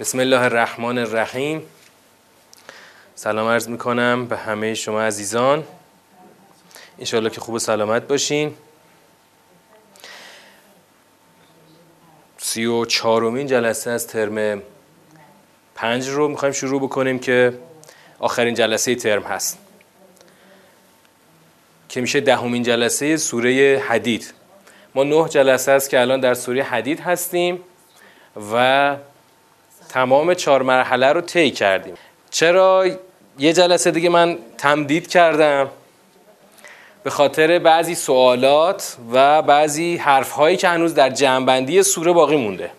بسم الله الرحمن الرحیم. سلام عرض می‌کنم به همه شما عزیزان. انشاءالله که خوب و سلامت باشین. سی و چهارمین جلسه از ترم پنج رو می‌خوایم شروع بکنیم که آخرین جلسه ترم هست. که میشه دهمین جلسه سوره حدید. ما نه جلسه است که الان در سوره حدید هستیم و تمام چهار مرحله رو طی کردیم. چرا یه جلسه دیگه من تمدید کردم؟ به خاطر بعضی سوالات و بعضی حرفهایی که هنوز در جمعبندی سوره باقی مونده.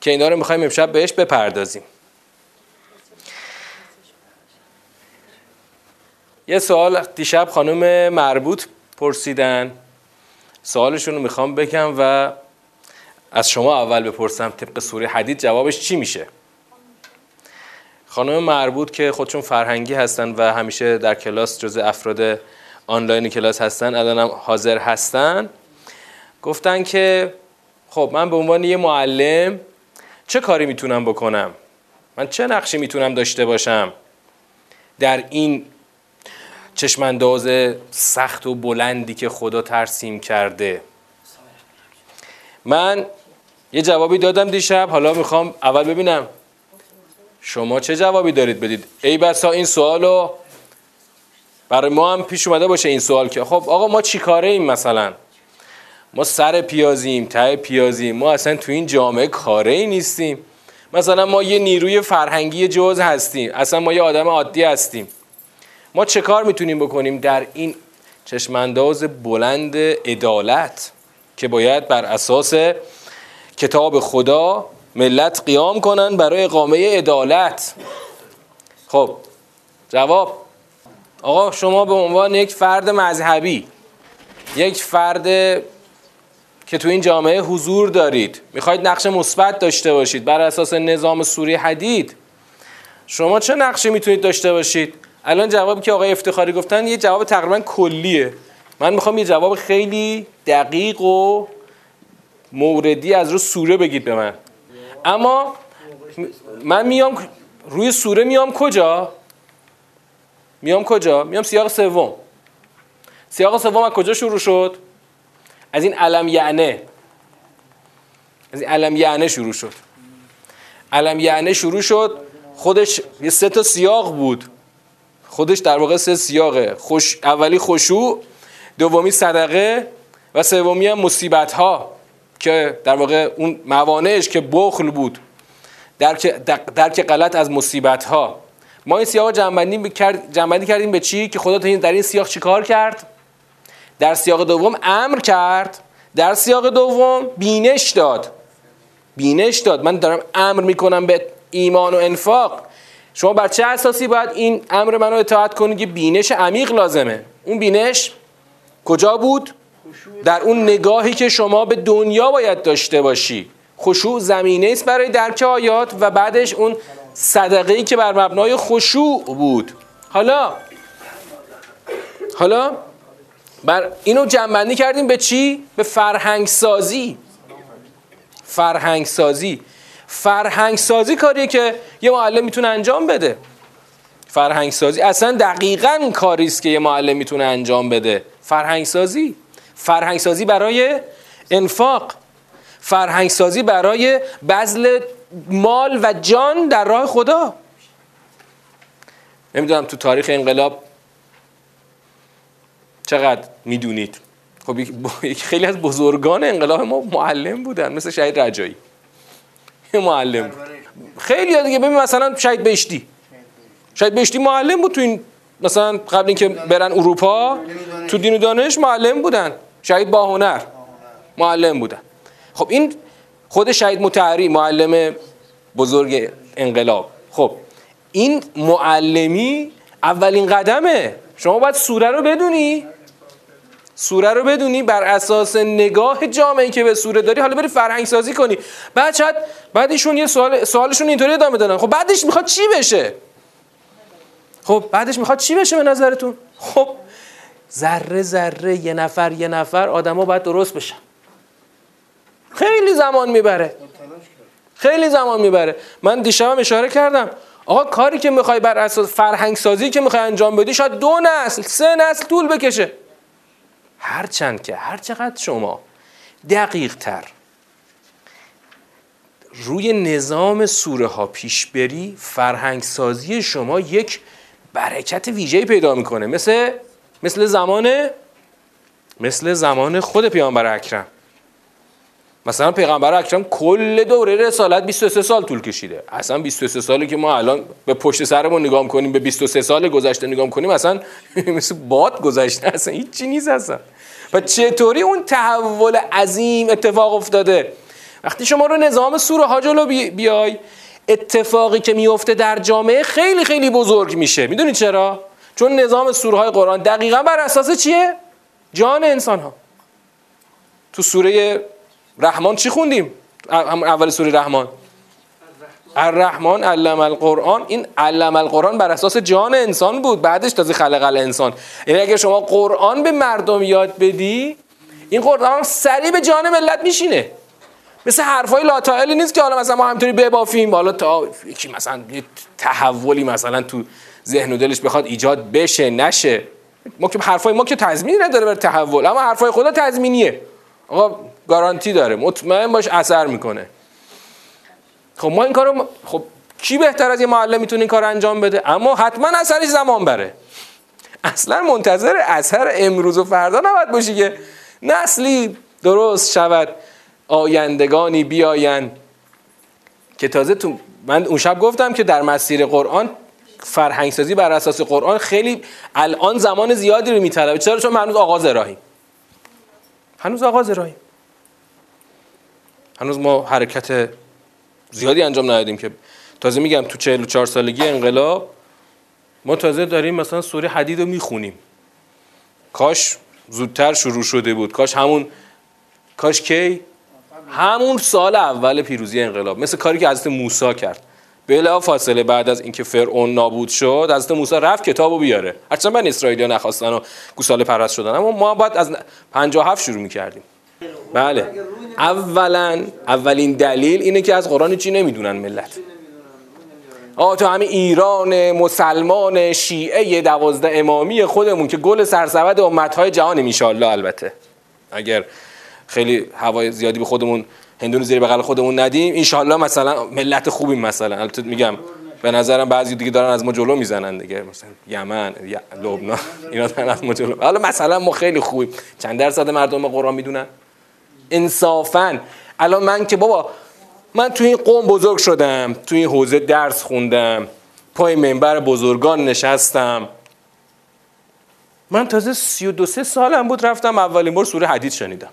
که اینا رو می‌خوایم امشب بهش بپردازیم. یه سوال دیشب خانم مربوط پرسیدن. سوالشون رو می‌خوام بگم و از شما اول بپرسم طبق سوره حدید جوابش چی میشه؟ خانم مربوط که خودشون فرهنگی هستن و همیشه در کلاس جز افراد آنلاین کلاس هستن الان هم حاضر هستن. گفتن که خب من به عنوان یه معلم چه کاری می‌تونم بکنم؟ من چه نقشی می‌تونم داشته باشم؟ در این چشمانداز سخت و بلندی که خدا ترسیم کرده. من یه جوابی دادم دیشب حالا می‌خوام اول ببینم. شما چه جوابی دارید بدید؟ ای بسا این سوالو برای ما هم پیش اومده باشه این سوال که. خب آقا ما چی کاره ایم مثلا؟ ما سر پیازیم ته پیازیم ما اصلا تو این جامعه کاره ای نیستیم. مثلا ما یه نیروی فرهنگی جز هستیم اصلا ما یه آدم عادی هستیم. ما چه کار می‌تونیم بکنیم در این چشمانداز بلند عدالت که باید بر اساس کتاب خدا ملت قیام کنن برای اقامه عدالت. خب جواب. آقا شما به عنوان یک فرد مذهبی یک فرد که تو این جامعه حضور دارید می‌خواید نقش مثبت داشته باشید بر اساس نظام سوری حدید شما چه نقشی می‌تونید داشته باشید؟ الان جوابی که آقای افتخاری گفتن یه جواب تقریبا کلیه. من می‌خوام یه جواب خیلی دقیق و موردی از رو سوره بگید به من. اما من میام روی سوره میام کجا؟ میام کجا؟ میام سیاق سوم. سیاق سوم از کجا شروع شد؟ از این علم یعنه. از این علم یعنه شروع شد. علم یعنه شروع شد خودش یه سه تا سیاق بود. خودش در واقع سه سیاقه. خوش اولی خشوع دومی صدقه و سومی هم مصیبت ها که در واقع اون موانعش که بخل بود درک, درک غلط از مصیبت ها ما این سیاق جنبندی, جنبندی کردیم به چی؟ که خدا در این سیاق چی کار کرد؟ در سیاق دوم امر کرد. در سیاق دوم بینش داد. بینش داد. من دارم امر می‌کنم به ایمان و انفاق. شما بر چه اساسی باید این امر منو اطاعت کنید که بینش عمیق لازمه؟ اون بینش کجا بود؟ در اون نگاهی که شما به دنیا باید داشته باشی. خشوع زمینه است برای درک آیات و بعدش اون صدقه ای که بر مبنای خشوع بود. حالا؟ حالا؟ بر اینو جنبندی کردیم به چی؟ به فرهنگ سازی فرهنگ سازی فرهنگ سازی کاریه که یه معلم می‌تونه انجام بده. فرهنگ سازی اصلا دقیقا کاری است که یه معلم می‌تونه انجام بده. فرهنگ سازی فرهنگ سازی برای انفاق. فرهنگ سازی برای بذل مال و جان در راه خدا. نمی‌دونم تو تاریخ انقلاب چقدر می‌دونید. خب خیلی از بزرگان انقلاب ما معلم بودن مثل شهید رجایی. معلم. خیلی دیگه ببین مثلا شهید بهشتی. شهید بهشتی معلم بود تو این مثلا قبل اینکه برن اروپا تو دین و دانش معلم بودن. شهید با هنر معلم بودن. خب این خود شهید متحری معلم بزرگ انقلاب. خب این معلمی اولین قدمه. شما باید سوره رو بدونی. سوره رو بدونی بر اساس نگاه جامعه که به سوره داری. حالا بری فرهنگ سازی کنی. بعد شاید بعدشون یه سوال سوالشون اینطوری ادامه دادن. خب بعدش می‌خواد چی بشه؟ خب بعدش می‌خواد چی بشه به نظرتون؟ خب ذره ذره یه نفر یه نفر آدما باید درست بشن. خیلی زمان می‌بره. خیلی زمان می‌بره. من دیشبم اشاره کردم. آقا کاری که می‌خوای بر اساس فرهنگ سازی که می‌خوای انجام بدی شاید دو نسل سه نسل طول بکشه. هرچند که هر چقدر شما دقیق تر روی نظام سوره ها پیش بری فرهنگ سازی شما یک برکت ویژه‌ای پیدا می‌کنه. مثل مثل زمان مثل زمان خود پیامبر اکرم. مثلا پیغمبر اکرم کل دوره رسالت 23 سال طول کشیده. اصلا 23 سالی که ما الان به پشت سرمون نگاه کنیم به 23 سال گذشته نگاه کنیم اصلا مثل باد گذشته اصلا هیچی نیست اصلا. و چطوری اون تحول عظیم اتفاق افتاده؟ وقتی شما رو نظام سوره ها جلو بیای اتفاقی که میفته در جامعه خیلی خیلی بزرگ میشه. می‌دونید چرا؟ چون نظام سوره قرآن دقیقا بر اساس چیه؟ جان انسان ها تو سوره رحمان چی خوندیم؟ اول سوره رحمان. الرحمن علم القرآن. این علم القرآن بر اساس جان انسان بود بعدش تازه خلق الانسان. یعنی اگر شما قرآن به مردم یاد بدی این قرآن سریع به جان ملت میشینه. مثل حرفای لاتائلی نیست که حالا مثلا ما همینطوری ببافیم. حالا تا یکی مثلا یه تحولی مثلا تو ذهن و دلش بخواد ایجاد بشه نشه. ما که حرفای ما که تضمینی نداره بر تحول اما حرفای خدا تضمینیه. آقا گارانتی داره. مطمئن باش اثر می‌کنه. خب ما این کارو خب کی بهتر از یه معلم می‌تونه این کار انجام بده؟ اما حتما اثرش زمان بره. اصلا منتظر اثر امروز و فردا نباید باشی که نسلی درست شود آیندگانی بیاین. که تازه تو من اون شب گفتم که در مسیر قرآن فرهنگسازی بر اساس قرآن خیلی الان زمان زیادی رو میطلبه. چرا؟ چون هنوز آغاز راهیم. هنوز آغاز راهیم. هنوز ما حرکت زیادی انجام ندادیم که تازه میگم تو 44 سالگی انقلاب ما تازه داریم مثلا سوره حدید رو می‌خونیم. کاش زودتر شروع شده بود. کاش همون کاش کی؟ همون سال اول پیروزی انقلاب. مثل کاری که حضرت موسی کرد. بلا فاصله بعد از اینکه فرعون نابود شد حضرت موسی رفت کتابو بیاره. هرچند من اسرائیلیا نخواستن و گوساله پرست شدن. اما ما باید از 57 شروع می‌کردیم. بله. اولا اولین دلیل اینه که از قرآن چی نمی‌دونن ملت. آه تو همین ایران مسلمان شیعه دوازده امامی خودمون که گل سرسبد امتهای جهان میشالله البته. اگر خیلی هوای زیادی به خودمون هندون زیر بغل خودمون ندیم انشالله مثلا ملت خوبی مثلا. البته میگم به نظرم بعضی دیگه دارن از ما جلو می‌زنن دیگه. مثلا یمن لبنان اینا دارن از ما جلو. حالا مثلا ما خیلی خوبیم. چند درصد مردم قرآن می‌دونن؟ انصافا. الان من که بابا من تو این قوم بزرگ شدم تو این حوزه درس خوندم پای منبر بزرگان نشستم. من تازه سی و دو سه سالم بود رفتم اولین بار سوره حدید شنیدم.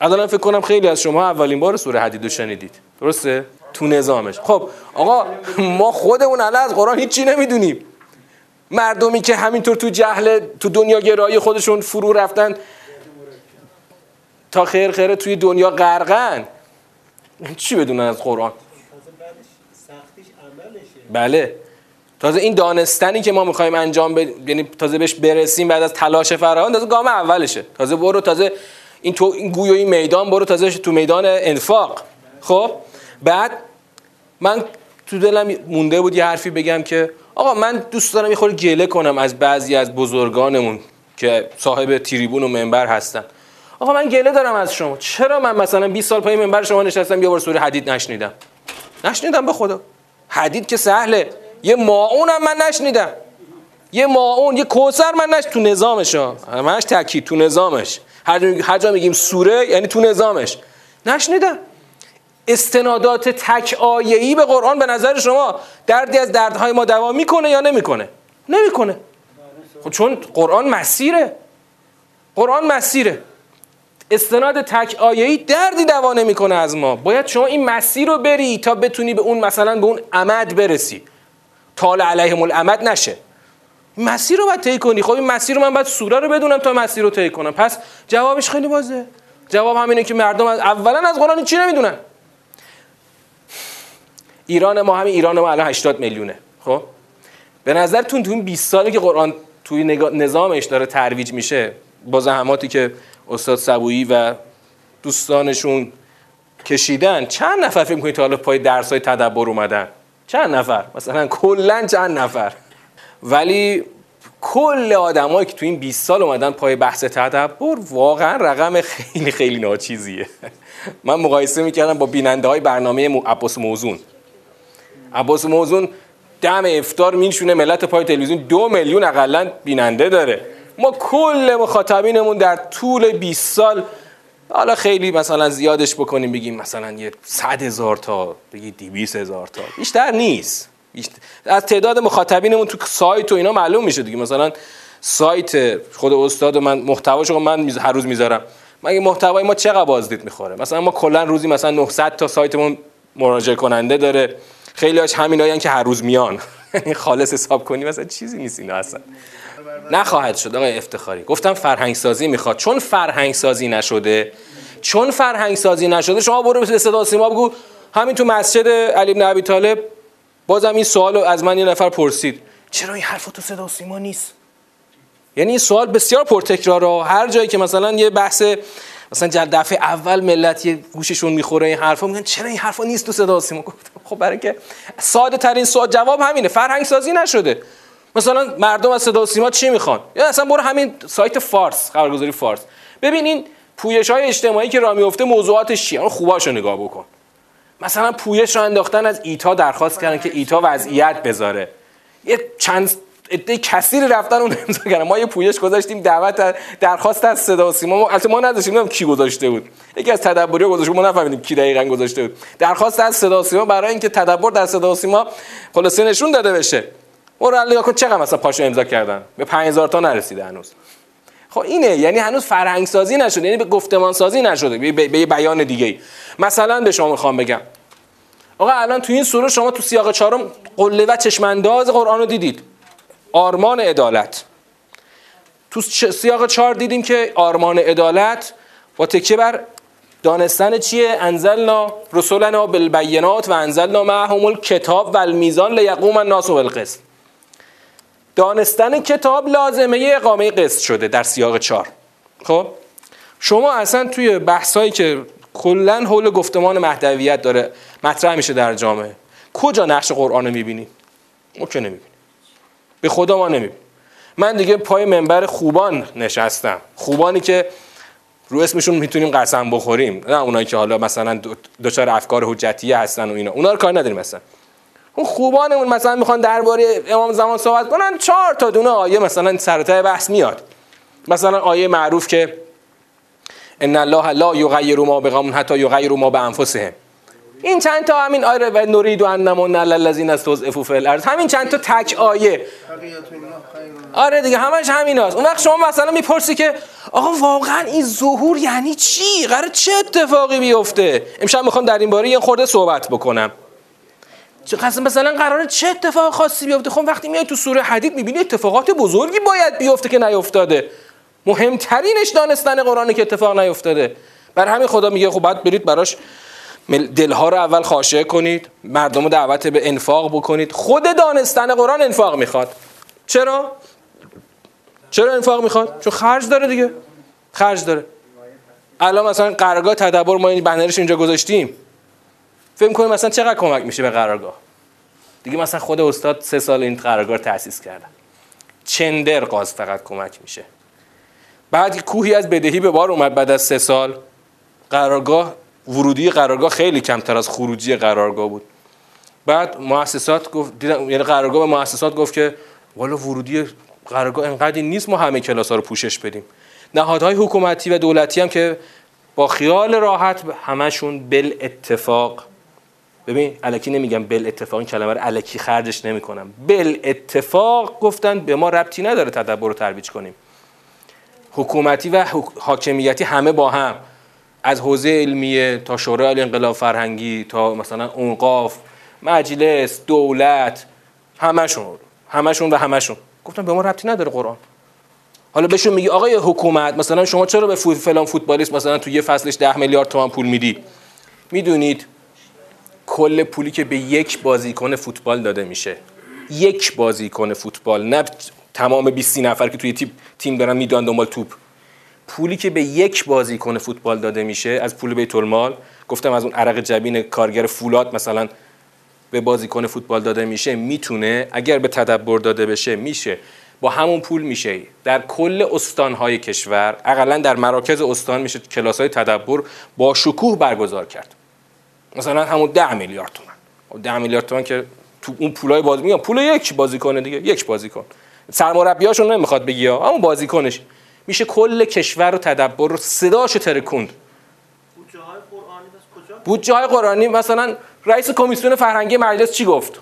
الان فکر کنم خیلی از شما اولین بار سوره حدید رو شنیدید. درسته؟ تو نظامش. خب آقا ما خودمون الان از قرآن هیچی نمی‌دونیم. مردمی که همینطور تو جهل تو دنیا گرایی خودشون فرو رفتن تا خیر خیره توی دنیا غرقن. چی بدونن از قرآن؟ بله. تازه این دانستنی که ما می‌خوایم انجام بدیم یعنی تازه بهش برسیم بعد از تلاش فراوان تازه گام اولشه. تازه برو تازه این تو این گوی میدان برو تازه تو میدان انفاق. خب؟ بعد من تو دلم مونده بود یه حرفی بگم که آقا من دوست دارم یه گله کنم از بعضی از بزرگانمون که صاحب تریبون و منبر هستن. آقا من گله دارم از شما. چرا من مثلا 20 سال پای منبر شما نشستم یه بار سوره حدید نشنیدم؟ نشنیدم به خدا. حدید که سهله. یه ماعون هم من نشنیدم. یه ماعون یه کوسر من نش تو نظامش همش تاکید تو نظامش. هر جا میگیم سوره یعنی تو نظامش. نشنیدم. استنادات تک آیه‌ای به قرآن به نظر شما دردی از دردهای ما دوا می‌کنه یا نمی‌کنه؟ نمی‌کنه. خب چون قرآن مسیره. قرآن مسیره. استناد تک آیه‌ای دردی دوا نمی‌کنه از ما. باید شما این مسیر رو بری تا بتونی به اون مثلا به اون عمد برسی. طال علیهم العمد نشه. مسیر رو باید طی کنی. خب این مسیر رو من باید سوره رو بدونم تا مسیر رو طی کنم. پس جوابش خیلی واضحه. جواب همینه که مردم از اولا از قرآن چی نمی‌دونن؟ ایران ما همین ایران ما الان 80 میلیونه. خب؟ به نظرتون تو این 20 سالی که قرآن توی نظامش داره ترویج میشه با زحماتی که استاد سبویی و دوستانشون کشیدن چند نفر فکر می‌کنید تا حالا پای درس های تدبر اومدن؟ چند نفر؟ مثلا کلا چند نفر؟ ولی کل آدمایی که تو این 20 سال اومدن پای بحث تدبر واقعا رقم خیلی خیلی ناچیزیه. من مقایسه می‌کردم با بیننده های برنامه عباس موزون. عباس موزون دم افتار میشونه ملت پای تلویزیون دو میلیون اقلا بیننده داره. ما کل مخاطبینمون در طول 20 سال حالا خیلی مثلا زیادش بکنیم بگیم مثلا یه صد هزار تا بگی دیویس هزار تا. بیشتر نیست. از تعداد مخاطبینمون تو سایت و اینا معلوم میشه دیگه. مثلا سایت خود استاد و من محتواشو من هر روز می‌ذارم. مگه محتوای ما چقدر بازدید می‌خوره؟ مثلا ما کلا روزی مثلا 900 تا سایتمون مراجعه کننده داره. خیلی هاش همینایی که هر روز میان. یعنی خالص حساب کنی مثلا چیزی نیست اینا اصلا. نخواهد شد آقای افتخاری. گفتم فرهنگ سازی می‌خواد. چون فرهنگ سازی نشده چون فرهنگ سازی نشده شما برو به صدا سیما بگو. همین تو مسجد علی بن ابی طالب بازم این سوال از من یه نفر پرسید. چرا این حرف تو صدا سیما نیست؟ یعنی این سوال بسیار پرتکراره. هر جایی که مثلا یه بحث مثلا دفعه اول ملت یه گوششون می‌خوره این حرفا میگن چرا این حرفا نیست تو صدا سیما؟ گفتم خب برای که ساده ترین سوال جواب همینه فرهنگ سازی نشده. مثلا مردم از صدا سیما چی می‌خوان؟ یا اصلا برو همین سایت فارس خبرگزاری فارس. ببین این پویش های اجتماعی که راه میفته موضوعاتش چیه؟ خوباشو نگاه بکن. مثلا پویش رو انداختن از ایتا درخواست کردن که ایتا وضعیت بذاره. یه چند عده کثیری رفتن اون امضا کردن. ما یه پویش گذاشتیم دعوت درخواست از صدا سیما. ما البته ما نداشتیم کی گذاشته بود. یکی از تدبری گذاشته ما نفهمیدیم کی دقیقاً گذاشته بود. درخواست از صدا سیما برای اینکه تدبر در صدا سیما خلاصه نشون داده بشه. برو نگاه کن چقدر مثلا پاشو امضا کردن؟ به 5000 تا نرسیده هنوز. خب اینه یعنی هنوز فرهنگ سازی نشده یعنی به گفتمان سازی نشده به یه بیان دیگه مثلا به شما می‌خوام بگم. آقا الان تو این سوره شما تو سیاق چهارم قله و چشمانداز قرآن رو دیدید. آرمان عدالت. تو سیاق چهار دیدیم که آرمان عدالت با تکیه بر دانستن چیه؟ انزلنا رسولنا بالبینات و انزلنا معهم الکتاب و المیزان لیقوم الناس بالقسط. دانستن کتاب لازمه اقامه قسط شده در سیاق چهار. خب؟ شما اصلا توی بحثایی که کلا حول گفتمان مهدویت داره مطرح میشه در جامعه کجا نقش قرآن رو می‌بینی؟ ما که نمی‌بینیم. به خدا ما نمی‌بینیم. من دیگه پای منبر خوبان نشستم. خوبانی که رو اسمشون می‌تونیم قسم بخوریم. نه اونایی که حالا مثلا دچار افکار حجتیه هستن و اینا. اونا رو کار نداریم مثلا اون خوبانمون مثلا می‌خوان درباره امام زمان صحبت کنن چهار تا دونه آیه مثلا سرتای بحث میاد. مثلا آیه معروف که ان الله لا یغیر ما بقوم حتی یغیر ما بانفسهم. این چند تا همین آیه و نرید و انمون الذین استضعفوا فی الارض. همین چند تا تک آیه. آره دیگه همش همیناست. اون وقت شما مثلا می‌پرسی که آقا واقعا این ظهور یعنی چی؟ قرار چه اتفاقی بیفته؟ امشب می‌خوام در این باره یه خورده صحبت بکنم. قسم مثلا قراره چه اتفاق خاصی بیفته؟ خب وقتی میای تو سوره حدید می‌بینی اتفاقات بزرگی باید بیفته که نیفتاده مهمترینش دانستن قرآنه که اتفاق نیفتاده بر همین خدا میگه خب باید برید براش دلها رو اول خاشعه کنید مردم رو دعوت به انفاق بکنید. خود دانستن قرآن انفاق می‌خواد. چرا؟ چرا انفاق می‌خواد؟ چون خرج داره دیگه. خرج داره. الان مثلا قرارگاه تدبر ما این بنرش اینجا گذاشتیم. فکر کنیم مثلا چقدر کمک میشه به قرارگاه؟ دیگه مثلا خود استاد سه سال این قرارگاه تأسیس کردن چندر قاز فقط کمک میشه؟ بعد کوهی از بدهی به بار اومد بعد از سه سال. قرارگاه ورودی قرارگاه خیلی کمتر از خروجی قرارگاه بود. بعد مؤسسات گفت یعنی قرارگاه به مؤسسات گفت که والا ورودی قرارگاه انقدر نیست ما همه کلاس ها رو پوشش بدیم. نهادهای حکومتی و دولتی هم که با خیال راحت همشون بل اتفاق ببین الکی نمیگم بل اتفاق این کلمه رو الکی خرجش نمی‌کنم. بل اتفاق گفتن به ما ربطی نداره تدبر رو ترویج کنیم. حکومتی و حاکمیتی همه با هم. از حوزه علمیه تا شورای انقلاب فرهنگی تا مثلا اونقاف مجلس دولت همشون همشون و همشون گفتن به ما ربطی نداره قرآن. حالا بهشون میگی آقای حکومت مثلا شما چرا به فلان فوتبالیست مثلا تو یه فصلش ده میلیارد تومان پول میدی؟ می‌دونید کل پولی که به یک بازیکن فوتبال داده میشه. یک بازیکن فوتبال نه تمام 20 نفر که توی تیم تیم دارن میدون دنبال توپ. پولی که به یک بازیکن فوتبال داده میشه از پول بیت المال گفتم از اون عرق جبین کارگر فولاد مثلا به بازیکن فوتبال داده میشه می‌تونه اگر به تدبر داده بشه میشه. با همون پول میشه. در کل استانهای کشور اقلا در مراکز استان میشه کلاس های تدبر با شکوه برگزار کرد. مثلا همون ده میلیارد تومن ده میلیارد تومن که تو اون پولای بازی میگم پول یک بازیکن دیگه یک بازیکن. سرمربیاشون نمی‌خواد بگی همون بازیکنش. میشه کل کشور رو تدبر رو صداشو ترکوند. بودجه های قرآنی مثلا رئیس کمیسیون فرهنگی مجلس چی گفت؟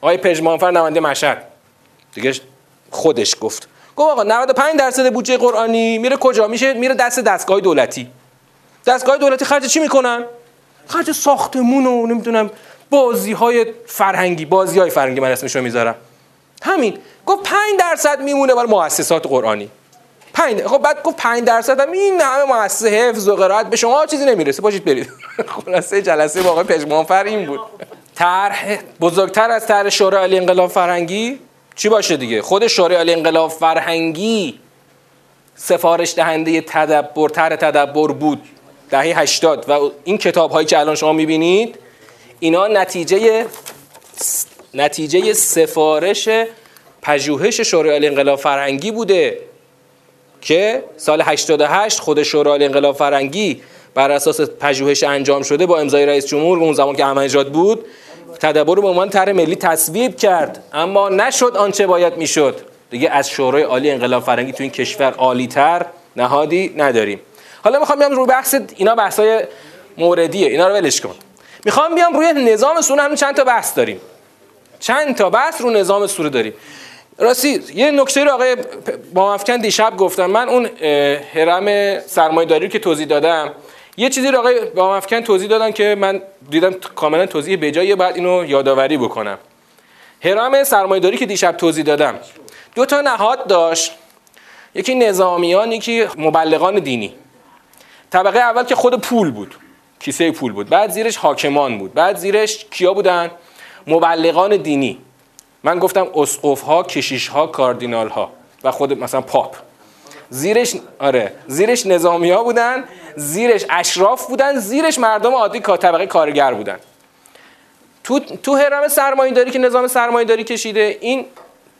آقای پژمانفر نماینده مشهد. دیگه خودش گفت. گفت آقا 95 درصد بودجه قرآنی میره کجا؟ میشه میره دست دستگاه دولتی. دستگاه دولتی خرج چی می‌کنن؟ خرج ساختمون و نمی‌دونم بازی های فرهنگی بازی های فرهنگی من اسمشو می‌ذارم. همین. گفت 5 درصد میمونه برای مؤسسات قرآنی. 5 خب بعد گفت 5 درصد هم این همه مؤسسه حفظ و قرائت به شما چیزی نمی‌رسه. باشید برید. خلاصه جلسه آقای پژمانفر این بود. طرح بزرگتر از طرح شورای عالی انقلاب فرهنگی چی باشه دیگه؟ خود شورای عالی انقلاب فرهنگی سفارش دهنده تدبر طرح تدبر بود. دهه 80 و این کتاب هایی که الان شما می‌بینید اینا نتیجه نتیجه سفارش پژوهش شورای انقلاب فرهنگی بوده که سال 88 خود شورای انقلاب فرنگی بر اساس پژوهش انجام شده با امضای رئیس جمهور اون زمان که احمدی بود تدبر رو به عنوان طرح ملی تصویب کرد. اما نشد آنچه باید می‌شد. دیگه از شورای عالی انقلاب فرنگی تو این کشور عالی تر نهادی نداریم. حالا می‌خوام بیام روی بحث اینا بحثای موردیه. اینا رو ولش کن. می‌خوام بیام روی نظام سوره هم چند تا بحث داریم. چند تا بحث رو نظام سوره داریم. راستی یه نکته رو آقای با افکن دیشب گفتم. من اون حرم سرمایه‌داری که توضیح دادم یه چیزی رو آقای با افکن توضیح دادن که من دیدم کاملا توضیح بجایی بعد اینو یادآوری بکنم. حرم سرمایه‌داری که دیشب توضیح دادم. دو تا نهاد داشت. یکی نظامیان یکی مبلغان دینی. طبقه اول که خود پول بود. کیسه پول بود. بعد زیرش حاکمان بود. بعد زیرش کیا بودن؟ مبلغان دینی. من گفتم اسقف ها کشیش ها کاردینال ها و خود مثلا پاپ. زیرش آره. زیرش نظامی ها بودن زیرش اشراف بودن زیرش مردم عادی طبقه کارگر بودن. تو تو حرم سرمایه داری که نظام سرمایه داری کشیده این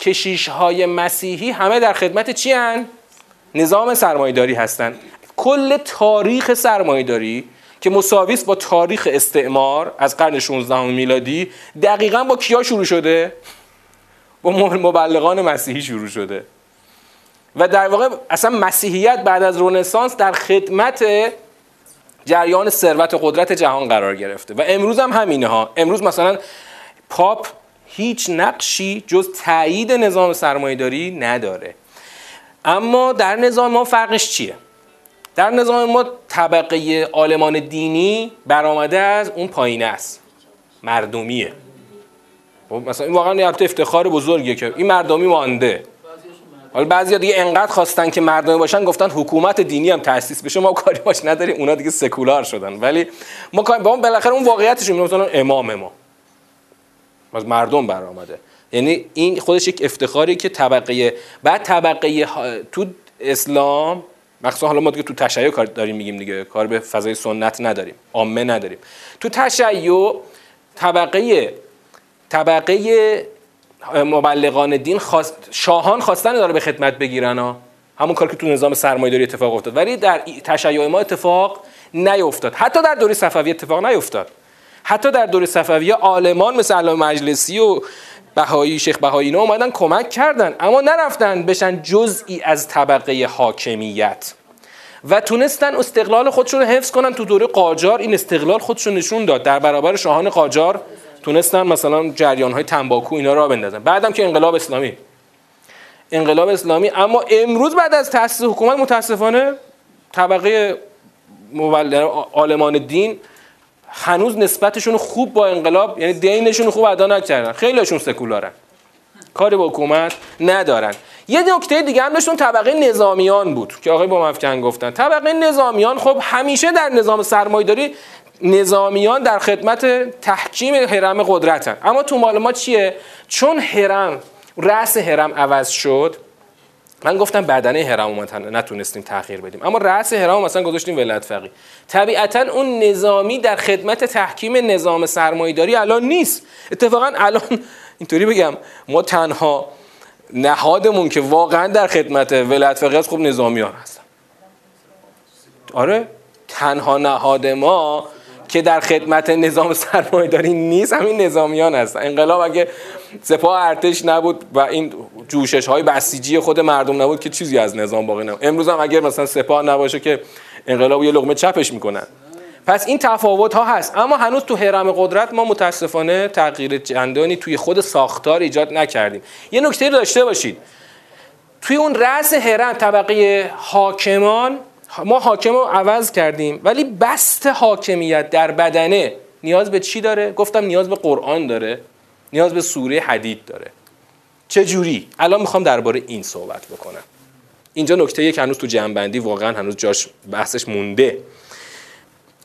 کشیش های مسیحی همه در خدمت چی هن؟ نظام سرمایه داری هستن. کل تاریخ سرمایه داری که مساویس با تاریخ استعمار از قرن 16 میلادی دقیقا با کیا شروع شده؟ با مبلغان مسیحی شروع شده. و در واقع اصلا مسیحیت بعد از رونسانس در خدمت جریان ثروت و قدرت جهان قرار گرفته. و امروز هم همینه ها امروز مثلا پاپ هیچ نقشی جز تایید نظام سرمایهداری نداره. اما در نظام ما فرقش چیه؟ در نظام ما طبقه آلمان دینی برآمده از اون پایینه است. مردمیه. خب مثلا این واقعا یه افتخار بزرگیه که این مردمی مانده. حالا بعضیا دیگه انقدر خواستن که مردمی باشن گفتن حکومت دینی هم تاسیس بشه ما کاری باش نداریم اونا دیگه سکولار شدن. ولی ما با اون بالاخره اون واقعیتش مثلا امام ما. از مردم برآمده. یعنی این خودش یک افتخاری که طبقه بعد طبقه تو اسلام مخصوصا حالا ما دیگه تو تشیع کار داریم میگیم دیگه. کار به فضای سنت نداریم. عامه نداریم. تو تشیع طبقه طبقه مبلغان دین خواست شاهان خواستن داره به خدمت بگیرن ها. همون کار که تو نظام سرمایه‌داری اتفاق افتاد. ولی در تشیع ما اتفاق نیفتاد. حتی در دوره صفوی اتفاق نیفتاد. حتی در دوره صفوی عالمان مثل علامه مجلسی و بهایی شیخ بهایی اینا اومدن کمک کردن اما نرفتن بشن جزئی از طبقه حاکمیت. و تونستن استقلال خودشون رو حفظ کنن تو دوره قاجار. این استقلال خودشون نشون داد. در برابر شاهان قاجار تونستن مثلا جریان های تنباکو اینا را بندازن. بعدم که انقلاب اسلامی. انقلاب اسلامی. اما امروز بعد از تاسیس حکومت متاسفانه طبقه آلمان دین هنوز نسبتشون خوب با انقلاب یعنی دینشون خوب ادا نکردن. خیلیشون سکولارن کاری با حکومت ندارن. یه نکته دیگه هم داشتون طبقه نظامیان بود که آقای با مفکن گفتن. طبقه نظامیان خب همیشه در نظام سرمایداری نظامیان در خدمت تحکیم حرم قدرتن. اما تو مال ما چیه؟ چون حرم رأس حرم عوض شد من گفتم بدنه هرم نتونستیم تغییر بدیم. اما رأس هرم مثلا گذاشتیم ولایت فقیه. طبیعتا اون نظامی در خدمت تحکیم نظام سرمایه‌داری الان نیست. اتفاقا الان اینطوری بگم ما تنها نهادمون که واقعا در خدمت ولایت فقیه خب نظامیان هستن. آره تنها نهاد ما که در خدمت نظام سرمایه‌داری نیست همین نظامیان هستن. انقلاب اگه سپاه ارتش نبود و این جوشش های بسیجی خود مردم نبود که چیزی از نظام باقی نبود. امروز هم اگر مثلا سپاه نباشه که انقلاب یه لقمه چپش می‌کنن. پس این تفاوت ها هست. اما هنوز تو حرم قدرت ما متاسفانه تغییر چندانی توی خود ساختار ایجاد نکردیم. یه نکته داشته باشید. توی اون رأس حرم طبقه حاکمان ما حاکم رو عوض کردیم ولی بست حاکمیت در بدنه نیاز به چی داره؟ گفتم نیاز به قرآن داره نیاز به سوره حدید داره چه جوری؟ الان می‌خوام درباره این صحبت بکنم اینجا نکته یک هنوز تو جنبندی واقعا هنوز جاش بحثش مونده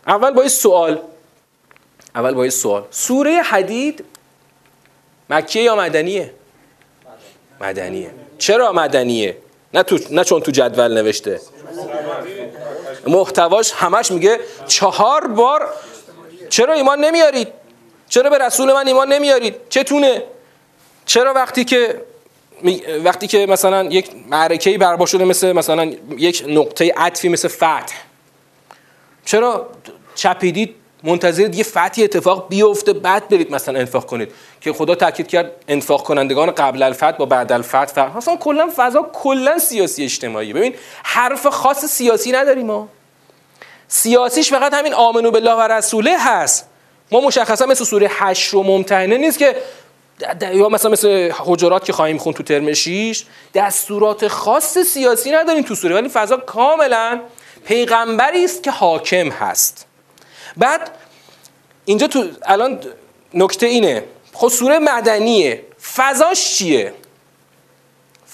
اول با سوال اول با سوال سوره حدید مکیه یا مدنیه؟ مدنیه چرا مدنیه؟ نه, تو، نه چون تو جدول نوشته. محتواش همش میگه چهار بار چرا ایمان نمیارید؟ چرا به رسول من ایمان نمیارید؟ چتونه چرا وقتی که وقتی که مثلا یک معرکه‌ای برپا شده مثل مثلا یک نقطه عطفی مثل فتح؟ چرا چپیدید منتظر یه فتحی اتفاق بیفته بعد برید مثلا انفاق کنید. که خدا تاکید کرد انفاق کنندگان قبل الفتح با بعد الفتح فرق. اصلا کلا فضا کلا سیاسی اجتماعی ببین حرف خاص سیاسی نداریم ما. سیاسیش فقط همین آمنو بالله و رسوله هست. ما مشخصا مثل سوره 8 رو ممتحنه نیست که یا مثلا مثل حجرات که خواهیم خون تو ترم 6 دستورات خاص سیاسی نداریم تو سوره. ولی فضا کاملا پیغمبری است که حاکم هست. بعد اینجا تو الان نکته اینه. خب سوره مدنیه فضاش چیه؟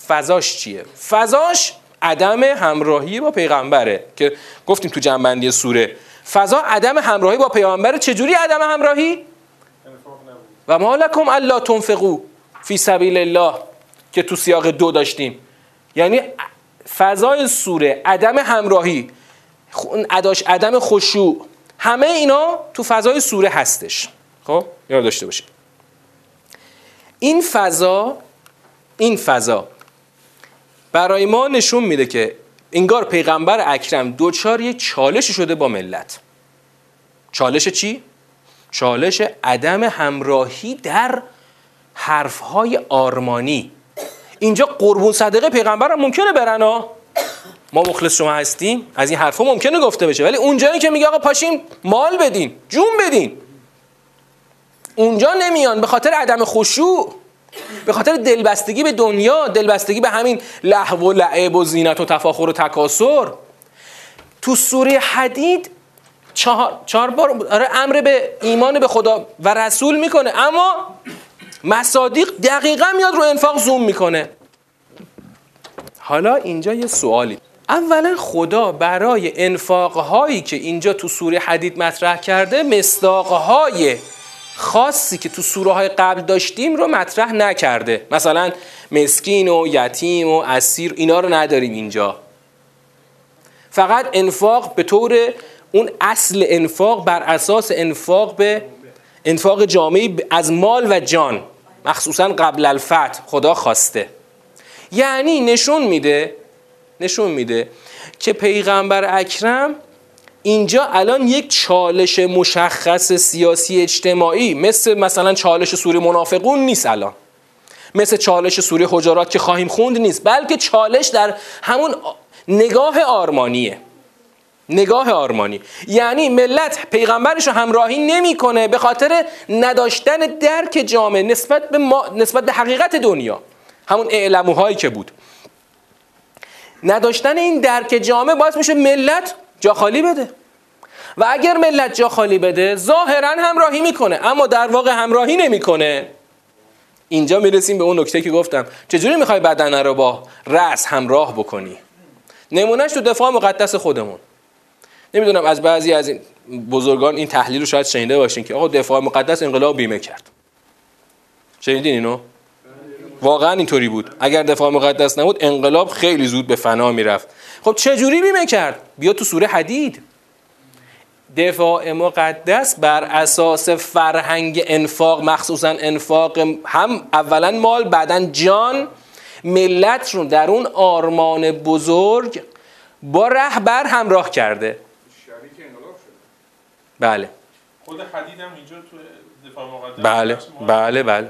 فضاش چیه؟ فضاش عدم همراهی با پیغمبره که گفتیم تو جنبندی سوره. فضا عدم همراهی با پیغمبره. چجوری عدم همراهی؟ و ما لکم الا تنفقو فی سبیل الله که تو سیاق دو داشتیم. یعنی فضای سوره عدم همراهی. عدم خشوع. همه اینا تو فضای سوره هستش. خب؟ یاد داشته باشید. این فضا این فضا برای ما نشون میده که انگار پیغمبر اکرم دوچار یک چالش شده با ملت. چالش چی؟ چالش عدم همراهی در حرفهای آرمانی. اینجا قربون صدقه پیغمبر هم ممکنه برن ما مخلص شما هستیم از این حرفها ممکنه گفته بشه ولی اونجایی که میگه آقا پاشین مال بدین جون بدین. اونجا نمیان به خاطر عدم خشوع به خاطر دلبستگی به دنیا دلبستگی به همین لحو و لعب و زینت و تفاخر و تکاسر تو سوره حدید چهار, چهار بار آره امر به ایمان به خدا و رسول می‌کنه اما مصادیق دقیقا میاد رو انفاق زوم می‌کنه. حالا اینجا یه سوالی. اولا خدا برای انفاقهایی که اینجا تو سوره حدید مطرح کرده مصداقهای خاصی که تو سوره های قبل داشتیم رو مطرح نکرده. مثلا مسکین و یتیم و اسیر اینا رو نداریم اینجا. فقط انفاق به طور اون اصل انفاق بر اساس انفاق به انفاق جامعی از مال و جان. مخصوصا قبل الفتح خدا خواسته. یعنی نشون میده نشون میده که پیغمبر اکرم اینجا الان یک چالش مشخص سیاسی اجتماعی مثل مثلا چالش سوری منافقون نیست الان. مثل چالش سوری حجرات که خواهیم خوند نیست بلکه چالش در همون نگاه آرمانیه. نگاه آرمانی. یعنی ملت پیغمبرش رو همراهی نمی‌کنه به خاطر نداشتن درک جامعه نسبت به, ما، نسبت به حقیقت دنیا. همون اعلموهایی که بود. نداشتن این درک جامعه باعث میشه ملت جا خالی بده. و اگر ملت جا خالی بده ظاهرا همراهی می‌کنه اما در واقع همراهی نمی‌کنه. اینجا می‌رسیم به اون نکته که گفتم. چجوری می‌خوای بدنه رو با رأس همراه بکنی؟ نمونهش تو دفاع مقدس خودمون. نمی‌دونم از بعضی از این بزرگان این تحلیل رو شاید شنیده باشین که آقا دفاع مقدس انقلاب بیمه کرد. شنیدین اینو؟ واقعا اینطوری بود. اگر دفاع مقدس نبود انقلاب خیلی زود به فنا می‌رفت. خب چه جوری بیمه کرد؟ بیا تو سوره حدید. دفاع مقدس بر اساس فرهنگ انفاق مخصوصا انفاق هم اولا مال بعدا جان ملت رو در اون آرمان بزرگ با رهبر همراه کرده. بله. خود حدید هم اینجا تو دفاع مقدس بله بله بله.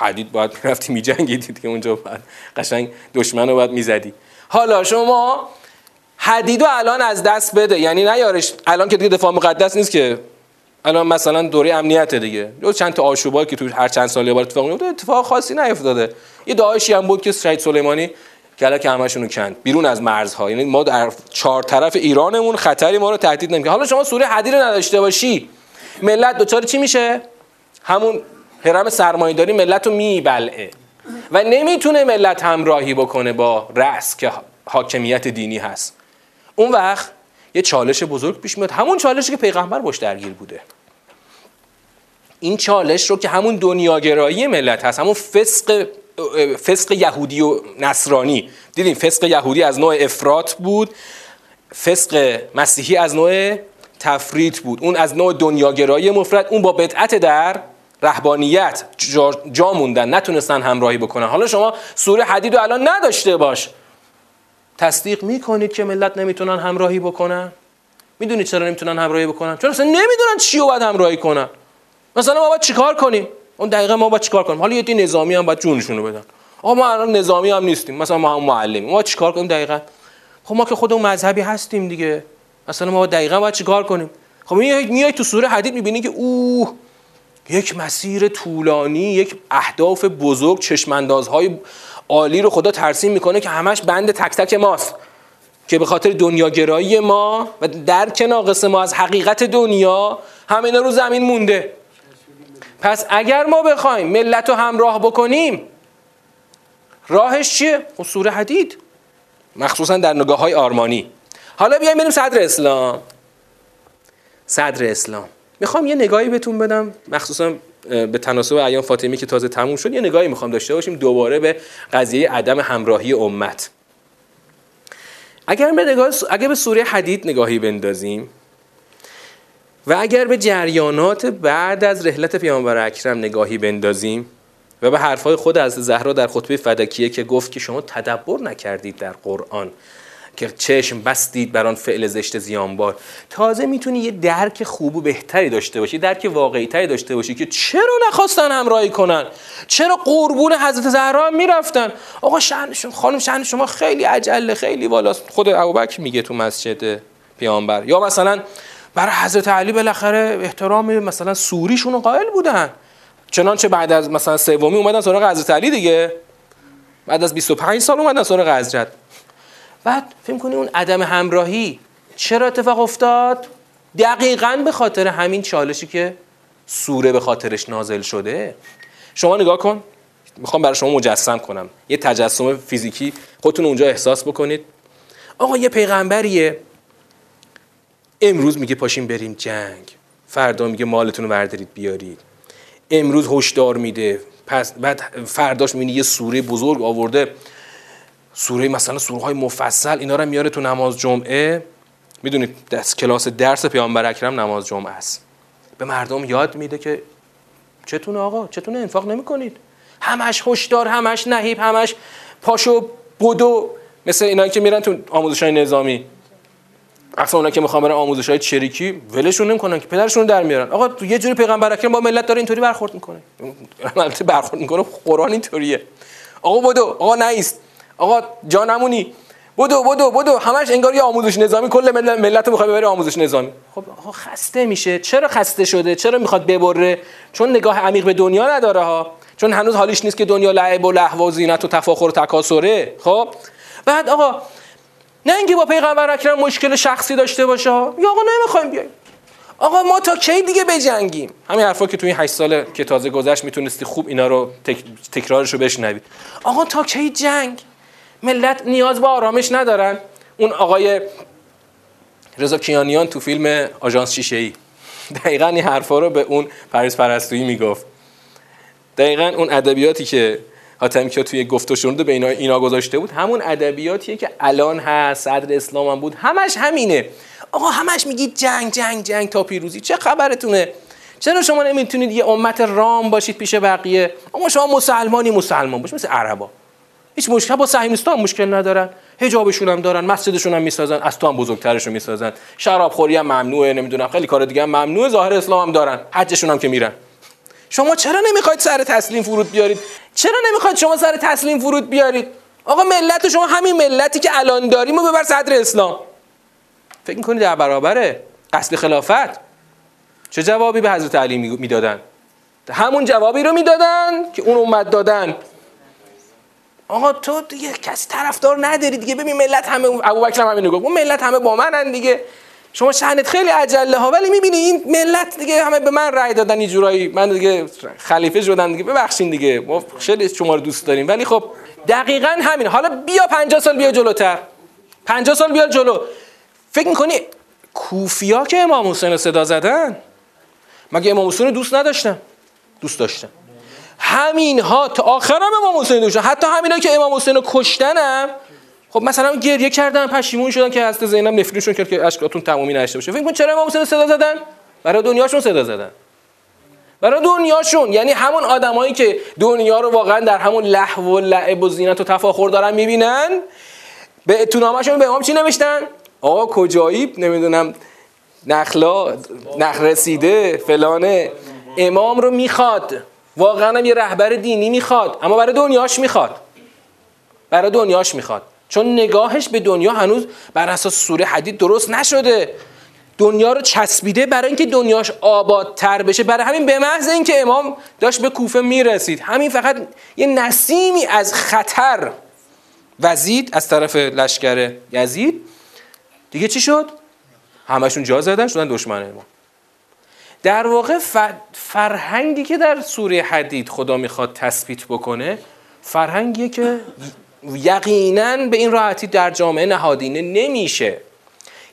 حدید باید می‌رفتی میجنگیدی که اونجا بعد قشنگ دشمن رو باید می‌زدی. حالا شما حدیدو الان از دست بده. یعنی نیارش الان که دیگه دفاع مقدس نیست که. الان مثلا دوره امنیت دیگه. دو چند تا آشوبایی که تو هر چند سال یه بار اتفاق میفته اتفاق خاصی نیفتاده. یه داعشی هم بود که شهید سلیمانی کلا که همشون کند. بیرون از مرزها. یعنی ما در چهار طرف ایرانمون خطری ما رو تهدید نمی‌کنه. حالا شما سوره حدید رو نداشته باشی. ملت دوچار چی میشه؟ همون حرم سرمایه‌داری ملت رو میبلعه و نمی‌تونه ملت همراهی بکنه با رأس که حاکمیت دینی هست. اون وقت یه چالش بزرگ پیش میاد. همون چالشی که پیغمبر باش درگیر بوده. این چالش رو که همون دنیاگرایی ملت هست همون فسق فسق یهودی و نصرانی. دیدیم فسق یهودی از نوع افراط بود فسق مسیحی از نوع تفریط بود. اون از نوع دنیاگرایی مفرد. اون با بدعت در رهبانیت جا, موندن نتونستن همراهی بکنن. حالا شما سوره حدید رو الان نداشته باش. تصدیق می‌کنید که ملت نمی‌تونن همراهی بکنن؟ می‌دونید چرا نمی‌تونن همراهی بکنن؟ چون اصلا نمی‌دونن چی رو باید همراهی کنن؟ مثلا ما باید چیکار کنیم؟ اون دقیقا ما باید چیکار کنیم؟ حالا یه نظامی هم باید جونشون رو بدن. آقا ما الان نظامی هم نیستیم. مثلا ما هم معلمیم. ما چیکار کنیم دقیقا؟ خب ما که خودمون مذهبی هستیم دیگه. مثلا ما دقیقا باید چیکار کنیم؟ خب میای تو سوره حدید می‌بینی که اوه یک مسیر طولانی یک اهداف بزرگ چشماندازهای عالی رو خدا ترسیم می‌کنه که همش بند تک تک ماست. که به خاطر دنیاگرایی ما و درک ناقص ما از حقیقت دنیا همه رو زمین مونده. پس اگر ما بخوایم ملت رو همراه بکنیم راهش چیه؟ خب حدید. مخصوصا در نگاه های آرمانی. حالا بیایم بریم صدر اسلام. صدر اسلام. می‌خوام یه نگاهی بهتون بدم مخصوصا به تناسب ایام فاطمی که تازه تموم شد یه نگاهی می‌خوام داشته باشیم دوباره به قضیه عدم همراهی امت. اگر به نگاه اگر به سوره حدید نگاهی بندازیم و اگر به جریانات بعد از رحلت پیامبر اکرم نگاهی بندازیم و به حرفهای خود از زهرا در خطبه فدکیه که گفت که شما تدبر نکردید در قرآن که چشم بستید بر آن فعل زشت زیانبار. تازه می‌تونی یه درک خوب و بهتری داشته باشی درک واقعی تری داشته باشی که چرا نخواستن همراهی کنن؟ چرا قربون حضرت زهرا می‌رفتن؟ آقا شأنشون خانم شأن شما خیلی عجله خیلی بالاست. خود ابوبکر میگه تو مسجد پیامبر. یا مثلا برای حضرت علی بالاخره احترام مثلا سوریشون قائل بودن. چنانچه بعد از مثلا سومی اومدن سراغ حضرت علی دیگه. بعد از 25 سال اومدن سراغ حضرت. بعد فکر کنی اون عدم همراهی چرا اتفاق افتاد؟ دقیقا به خاطر همین چالشی که سوره به خاطرش نازل شده. شما نگاه کن. می‌خوام برای شما مجسم کنم. یه تجسم فیزیکی خودتون اونجا احساس بکنید. آقا یه پیغمبریه. امروز میگه پاشیم بریم جنگ. فردا میگه مالتون رو بردارید بیارید. امروز هشدار میده. پس بعد فرداش می‌بینی یه سوره بزرگ آورده. سوره مثلا سوره های مفصل اینا رو میاره تو نماز جمعه. می‌دونید دست کلاس درس پیامبر اکرم نماز جمعه است. به مردم یاد میده که چتونه آقا؟ چتونه؟ انفاق نمی‌کنید. همش هشدار همش نهیب همش پاشو بدو. مثل اینایی که میرن تو آموزش های نظامی. اصلا اونا که می‌خوان برن آموزش های چریکی ولشون نمی‌کنن که پدرشون در میارن. آقا تو یه جوری پیغمبر اکرم با ملت داره اینطوری برخورد می‌کنه. البته برخورد می‌کنه قرآن اینطوریه. آقا بدو. آقا نیست آقا جانمونی. بدو بدو بدو. همش انگار یه آموزش نظامی. کل ملت رو می‌خواد ببره آموزش نظامی. خب آقا خسته میشه. چرا خسته شده؟ چرا می‌خواد ببره؟ چون نگاه عمیق به دنیا نداره ها. چون هنوز حالیش نیست که دنیا لعب و لهو و زینت و تفاخر و تکاسره خب؟ بعد آقا نه اینکه با پیغمبر اکرم مشکل شخصی داشته باشه یا آقا نمی‌خوایم بیایم. آقا ما تا کی دیگه بجنگیم؟ همین حرفا که توی این 8 سال که تازه گذشت می‌تونستی خوب اینا رو تک... تکرارش رو بشنوید آقا تا کی جنگ؟ ملت نیاز به آرامش ندارن. اون آقای رضا کیانیان تو فیلم آژانس شیشه ای دقیقا این حرفا رو به اون پریز پرستویی می‌گفت. دقیقا اون ادبیاتی که حاتمی که توی گفت و شنود به اینا, اینا گذاشته بود همون ادبیاتیه که الان هست صدر اسلام هم بود همش همینه. آقا همش میگید جنگ جنگ جنگ تا پیروزی. چه خبرتونه؟ چرا شما نمی‌تونید یه امت رام باشید پیش بقیه؟ اما شما مسلمانی مسلمان باشید مثل عربا. هیچ مشکل با صهیونیستان مشکل ندارن. حجابشون هم دارن مسجدشون هم می‌سازن از تو هم بزرگترشون می‌سازن. شراب خوری هم ممنوعه نمی‌دونم خیلی کار دیگه هم ممنوعه. ظاهر اسلام هم دارن. حجشون هم که میرن. شما چرا نمی‌خواید سر تسلیم فرود بیارید؟ چرا نمی‌خواید شما سر تسلیم فرود بیارید؟ آقا ملت شما همین ملتی که الان داریم و ببر صدر اسلام. فکر می‌کنید در برابره؟ قصد خلافت. چه جوابی به حضرت علی می‌دادن؟ همون جوابی رو می‌دادن که اون امت دادن. آقا تو دیگه کسی طرفدار نداری دیگه. ببین ملت همه ابوبکر هم همین گفت. اون ملت همه با منن دیگه. شما شأنت خیلی عجله ها ولی می‌بینی این ملت دیگه همه به من رأی دادن اینجورایی من دیگه خلیفه شدن دیگه. ببخشین دیگه. ما خیلی شما رو دوست داریم. ولی خب دقیقا همین. حالا بیا 50 سال بیا جلوتر. 50 سال بیا جلو. فکر می‌کنی کوفیا که امام حسین صدا زدن؟ مگه امام حسین دوست نداشتن؟ دوست داشتن. همین ها تا آخر هم امام حسین دوستن حتی همینا که امام حسین رو کشتنم خب مثلا گریه کردن پشیمون شدن که حضرت زینب نفرینشون کرد که اشکاتون تمامی نشته باشه. فکر کن چرا امام حسین صدا زدن؟ برای دنیاشون صدا زدن. برای دنیاشون. یعنی همون آدمایی که دنیا رو واقعا در همون لحو و لعب و زینت و تفاخر دارن می‌بینن به اتونامشون به امام چی نوشتن؟ آقا کجایی نمی‌دونم. نخلا نخ رسیده فلانه. امام رو می‌خواد. واقعا هم یه رهبر دینی می‌خواد اما برای دنیاش می‌خواد. برای دنیاش می‌خواد. چون نگاهش به دنیا هنوز بر اساس سوره حدید درست نشده. دنیا رو چسبیده برای اینکه دنیاش آبادتر بشه. برای همین به محض اینکه امام داشت به کوفه می‌رسید. همین فقط یه نسیمی از خطر. وزید از طرف لشکر یزید. دیگه چی شد؟ همشون جا زدن شدن دشمن امام. در واقع فرهنگی که در سوره حدید خدا می‌خواد تثبیت بکنه فرهنگیه که یقینا به این راحتی در جامعه نهادینه نمیشه.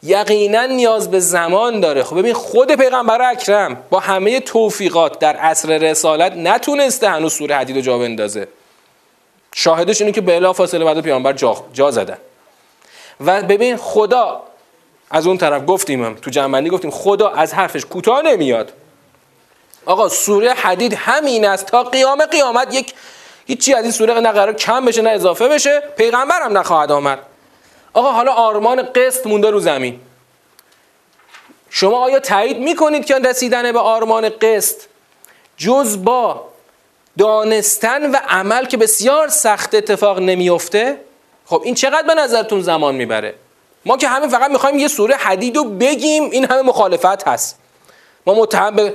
یقینا نیاز به زمان داره. خب ببین خود پیغمبر اکرم با همه توفیقات در عصر رسالت نتونسته هنوز سوره حدید رو جا بندازه. شاهدش اینه که بلا فاصله بعد پیامبر جا, جا زدن. و ببین خدا از اون طرف گفتیم هم تو جنبندی گفتیم خدا از حرفش کوتاه نمیاد. آقا سوره حدید همین است تا قیام قیامت یک هیچی از این سوره نه قرار کم بشه نه اضافه بشه پیغمبر هم نخواهد آمد. آقا حالا آرمان قسط مونده رو زمین. شما آیا تایید می‌کنید که رسیدن به آرمان قسط جز با دانستن و عمل که بسیار سخت اتفاق نمیفته خب این چقدر به نظرتون زمان می‌بره؟ ما که همه فقط می‌خوایم یه سوره حدید رو بگیم این همه مخالفت هست. ما متهم به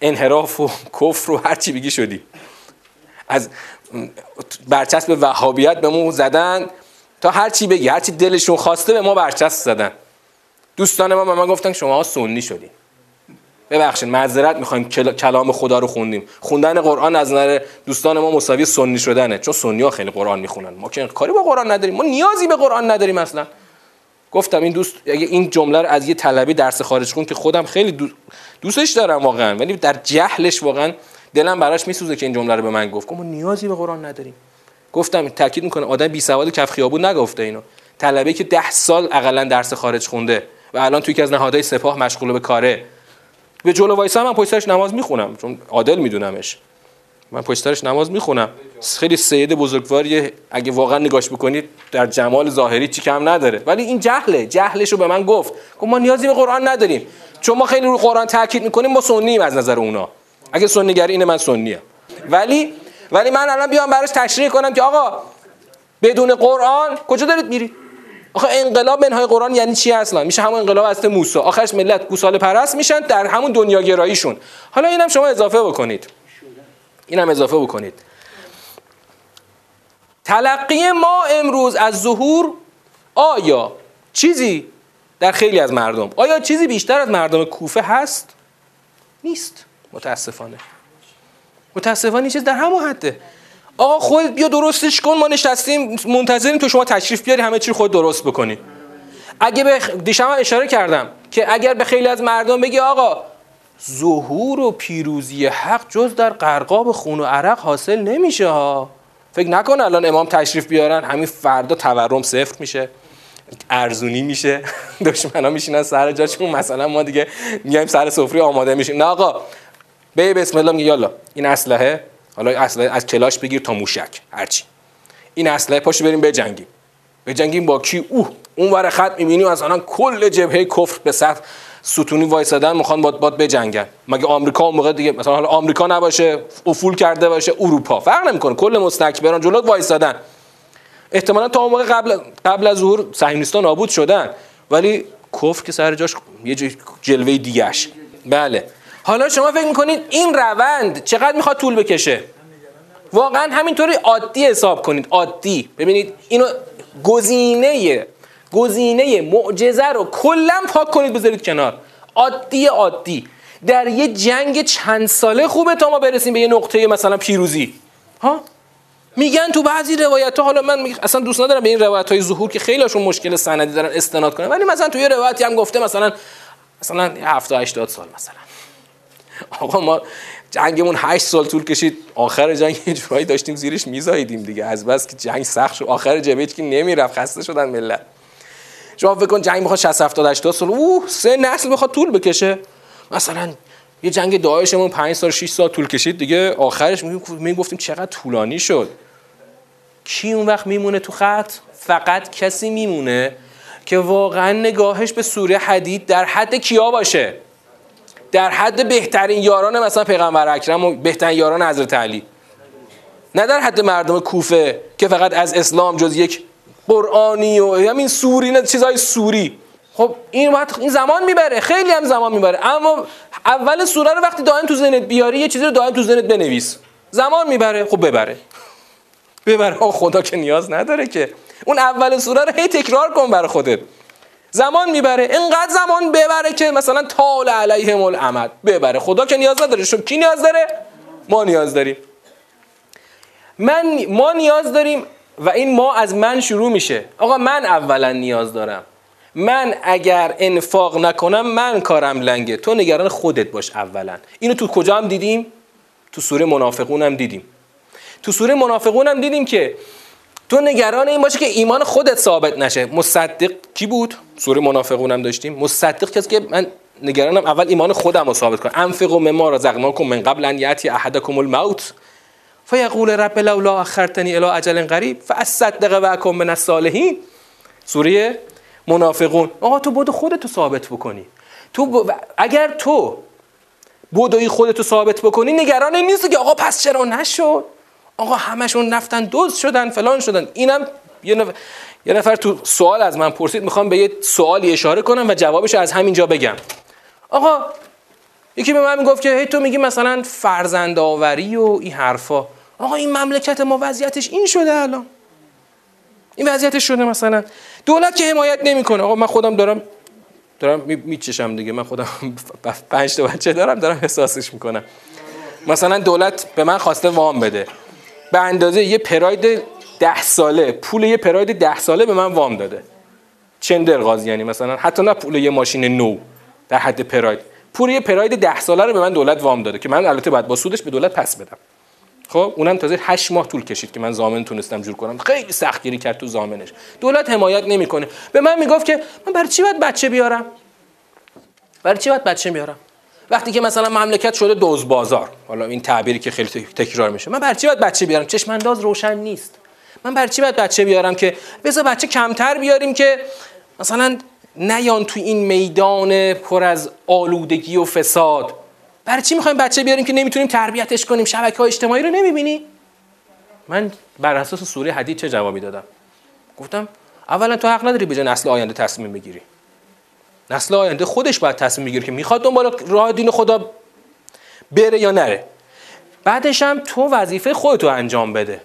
انحراف و کفر و هر چی بگی شدی. از برچسب وهابیت به ما زدن تا هر چی بگی هر چی دلشون خواسته به ما برچسب زدن. دوستان ما به من گفتن شما سنی شدین. ببخشید معذرت می‌خوایم کلام خدا رو خوندیم. خوندن قرآن از نظر دوستان ما مساوی سنی شدنه. چون سنی ها خیلی قرآن می‌خونن. ما که کاری با قرآن نداریم. ما نیازی به قرآن نداریم اصلا. گفتم این دوست اگه این جمله رو از یه طلبی درس خارج کن که خودم خیلی دوستش دارم واقعا. ولی در جهلش واقعا دلم براش میسوزه که این جمله رو به من گفت. ما نیازی به قرآن نداریم. گفتم تاکید می‌کنه. آدم بی سواد کف خیابون نگفته اینو. طلبه که ده سال اقلا درس خارج خونده و الان توی یکی از نهادهای سپاه مشغول به کاره. به جلو وایسا من پشتش نماز می‌خونم چون عادل میدونمش. من پشتش نماز می‌خونم. خیلی سید بزرگواریه اگه واقعا نگاش بکنید در جمال ظاهری چی کم نداره. ولی این جهله جهلش رو به من گفت. گفت ما نیازی به قرآن نداریم. چون ما خیلی رو قرآن تاکید می‌کنیم ما سنیم از نظر اونا. اگه سنیگری اینه من سنیم ولی ولی من الان بیام براش تشریح کنم که آقا بدون قرآن کجا دارید میری؟ آخه انقلاب منهای قرآن یعنی چی اصلا؟ میشه همون انقلاب است موسی. آخرش ملت گوساله پرست میشن در همون دنیاگراییشون. حالا اینم شما اضافه بکنید. اینم اضافه بکنید. تلقی ما امروز از ظهور آیا چیزی در خیلی از مردم آیا چیزی بیشتر از مردم کوفه هست؟ نیست. متاسفانه. متاسفانه چیز در همون حده. آقا خود بیا درستش کن ما نشستیم منتظریم تو شما تشریف بیاری همه چی خود درست بکنی. اگه به دیشب اشاره کردم که اگر به خیلی از مردم بگی آقا ظهور و پیروزی حق جز در قرقاب خون و عرق حاصل نمیشه ها. فکر نکن الان امام تشریف بیارن همین فردا تورم صفر میشه ارزونی میشه دشمنا میشینن سر جاشون مثلا ما دیگه میایم سر سفره آماده میشیم. نه آقا به بسم الله میگه یالا این اسلحه حالا اسلحه از کلاش بگیر تا موشک هرچی. این اسلحه پاشو بریم بجنگیم. بجنگیم با کی؟ اوه اون ور خط می‌بینی مثلا کل جبهه کفر به سطح ستونی وایسادن می‌خوان باد باد بجنگن. مگه آمریکا اون موقع دیگه مثلا حالا آمریکا نباشه افول کرده باشه اروپا. فرق نمی‌کنه. کل مستکبران جلوت وایسادن. احتمالا تا اون موقع قبل قبل از ظهور صهیونیستان نابود شدن. ولی کفر که سر جاش یه جلوه دیگهش. بله. حالا شما فکر می‌کنید این روند چقدر می‌خواد طول بکشه؟ واقعا همینطوری عادی حساب کنید عادی. ببینید اینو گزینه گزینه معجزه رو کلا پاک کنید بذارید کنار. عادی عادی. در یه جنگ چند ساله خوبه تا ما برسیم به یه نقطه مثلا پیروزی. ها؟ میگن تو بعضی روایت ها حالا من اصلا دوست ندارم به این روایت های ظهور که خیلیشون مشکل سندی دارن استناد کنم ولی مثلا تو یه روایتی هم گفته مثلا مثلا 70 80 سال مثلا. آقا ما جنگمون 8 سال طول کشید. آخر جنگ یه جورایی داشتیم زیرش میزاییدیم دیگه. از بس که جنگ سخت شد. آخر جبهه که نمی‌رفت. خسته شدن ملت. شما فکر کن جنگ می‌خواد 60 70 80 سال. اوه سه نسل بخواد طول بکشه. مثلا یه جنگ داعشمون 5 سال 6 سال طول کشید دیگه. آخرش می‌گفتیم چقدر طولانی شد. کی اون وقت میمونه تو خط؟ فقط کسی میمونه که واقعا نگاهش به سوره حدید در حد کیا باشه. در حد بهترین یاران مثلا پیغمبر اکرم و بهترین یاران حضرت علی. نه در حد مردم کوفه که فقط از اسلام جز یک قرآنی و همین سوری نه چیزای سوری. خب این وقت این زمان می‌بره خیلی هم زمان می‌بره. اما اول سوره رو وقتی دائم تو ذهنت بیاری یه چیزی رو دائم تو ذهنت بنویس. زمان می‌بره خب ببره. ببره. خدا که نیاز نداره که. اون اول سوره رو هی تکرار کن برای خودت. زمان می‌بره. اینقدر زمان ببره که مثلا طال علیهم الامد ببره. خدا که نیاز نداره. شو کی نیاز داره؟ ما نیاز داریم. من ما نیاز داریم و این ما از من شروع میشه. آقا من اولا نیاز دارم. من اگر انفاق نکنم من کارم لنگه. تو نگران خودت باش اولا. اینو تو کجا هم دیدیم؟ تو سوره منافقون هم دیدیم. تو سوره منافقون هم دیدیم که تو نگران این باشه که ایمان خودت ثابت نشه. مصدق کی بود؟ سوره منافقون هم داشتیم. مصدق کسی که من نگرانم اول ایمان خودم رو ثابت کنم. انفقوا مما رزقناکم من قبل ان یاتی احدکم الموت. فیقول رب لولا اخرتنی الى اجل قریب فاصدق و اکن من الصالحین. سوره منافقون. آقا تو بود خودتو ثابت بکنی. تو اگر تو بودوی خودتو ثابت بکنی نگران این نیست که آقا پس چرا نشد؟ آقا همشون نفتن دوز شدن فلان شدن. اینم یه نفر, یه نفر تو سوال از من پرسید می‌خوام به یه سوالی اشاره کنم و جوابش از همینجا بگم. آقا یکی به من می‌گفت که هی تو میگی مثلا فرزند آوری و این حرفا. آقا این مملکت ما وضعیتش این شده الان. این وضعیتش شده مثلا. دولت که حمایت نمی‌کنه. آقا من خودم دارم دارم میچشم دیگه. من خودم پنج تا بچه دارم دارم احساسش می‌کنم. مثلا دولت به من خواسته وام بده. به اندازه یه پراید ده ساله پول یه پراید ده ساله به من وام داده. چندر یعنی مثلا حتی نه پول یه ماشین نو در حد پراید. پول یه پراید ده ساله رو به من دولت وام داده که من البته باید با سودش به دولت پس بدم. خب اونم تازه 8 ماه طول کشید که من زامن تونستم جور کنم. خیلی سختگیری کرد تو زامنش. دولت حمایت نمی‌کنه. به من می‌گفت که من برای چی باید بچه بیارم؟ برای چی باید بچه بیارم؟ وقتی که مثلا مملکت شده دوز بازار حالا این تعبیری که خیلی تکرار میشه. من برای چی باید بچه بیارم؟ چشم انداز روشن نیست. من برای چی باید بچه بیارم که بذار بچه کمتر بیاریم که مثلا نیان تو این میدان پر از آلودگی و فساد. برای چی می‌خوایم بچه بیاریم که نمی‌تونیم تربیتش کنیم؟ شبکه های اجتماعی رو نمی‌بینی؟ من بر اساس سوره حدید چه جوابی دادم؟ گفتم اولا تو حق نداری به نسل آینده تصمیم بگیری. نسل آینده خودش باید تصمیم بگیره که می‌خواد دنبال راه دین خدا بره یا نره. بعدش هم تو وظیفه خودتو انجام بده.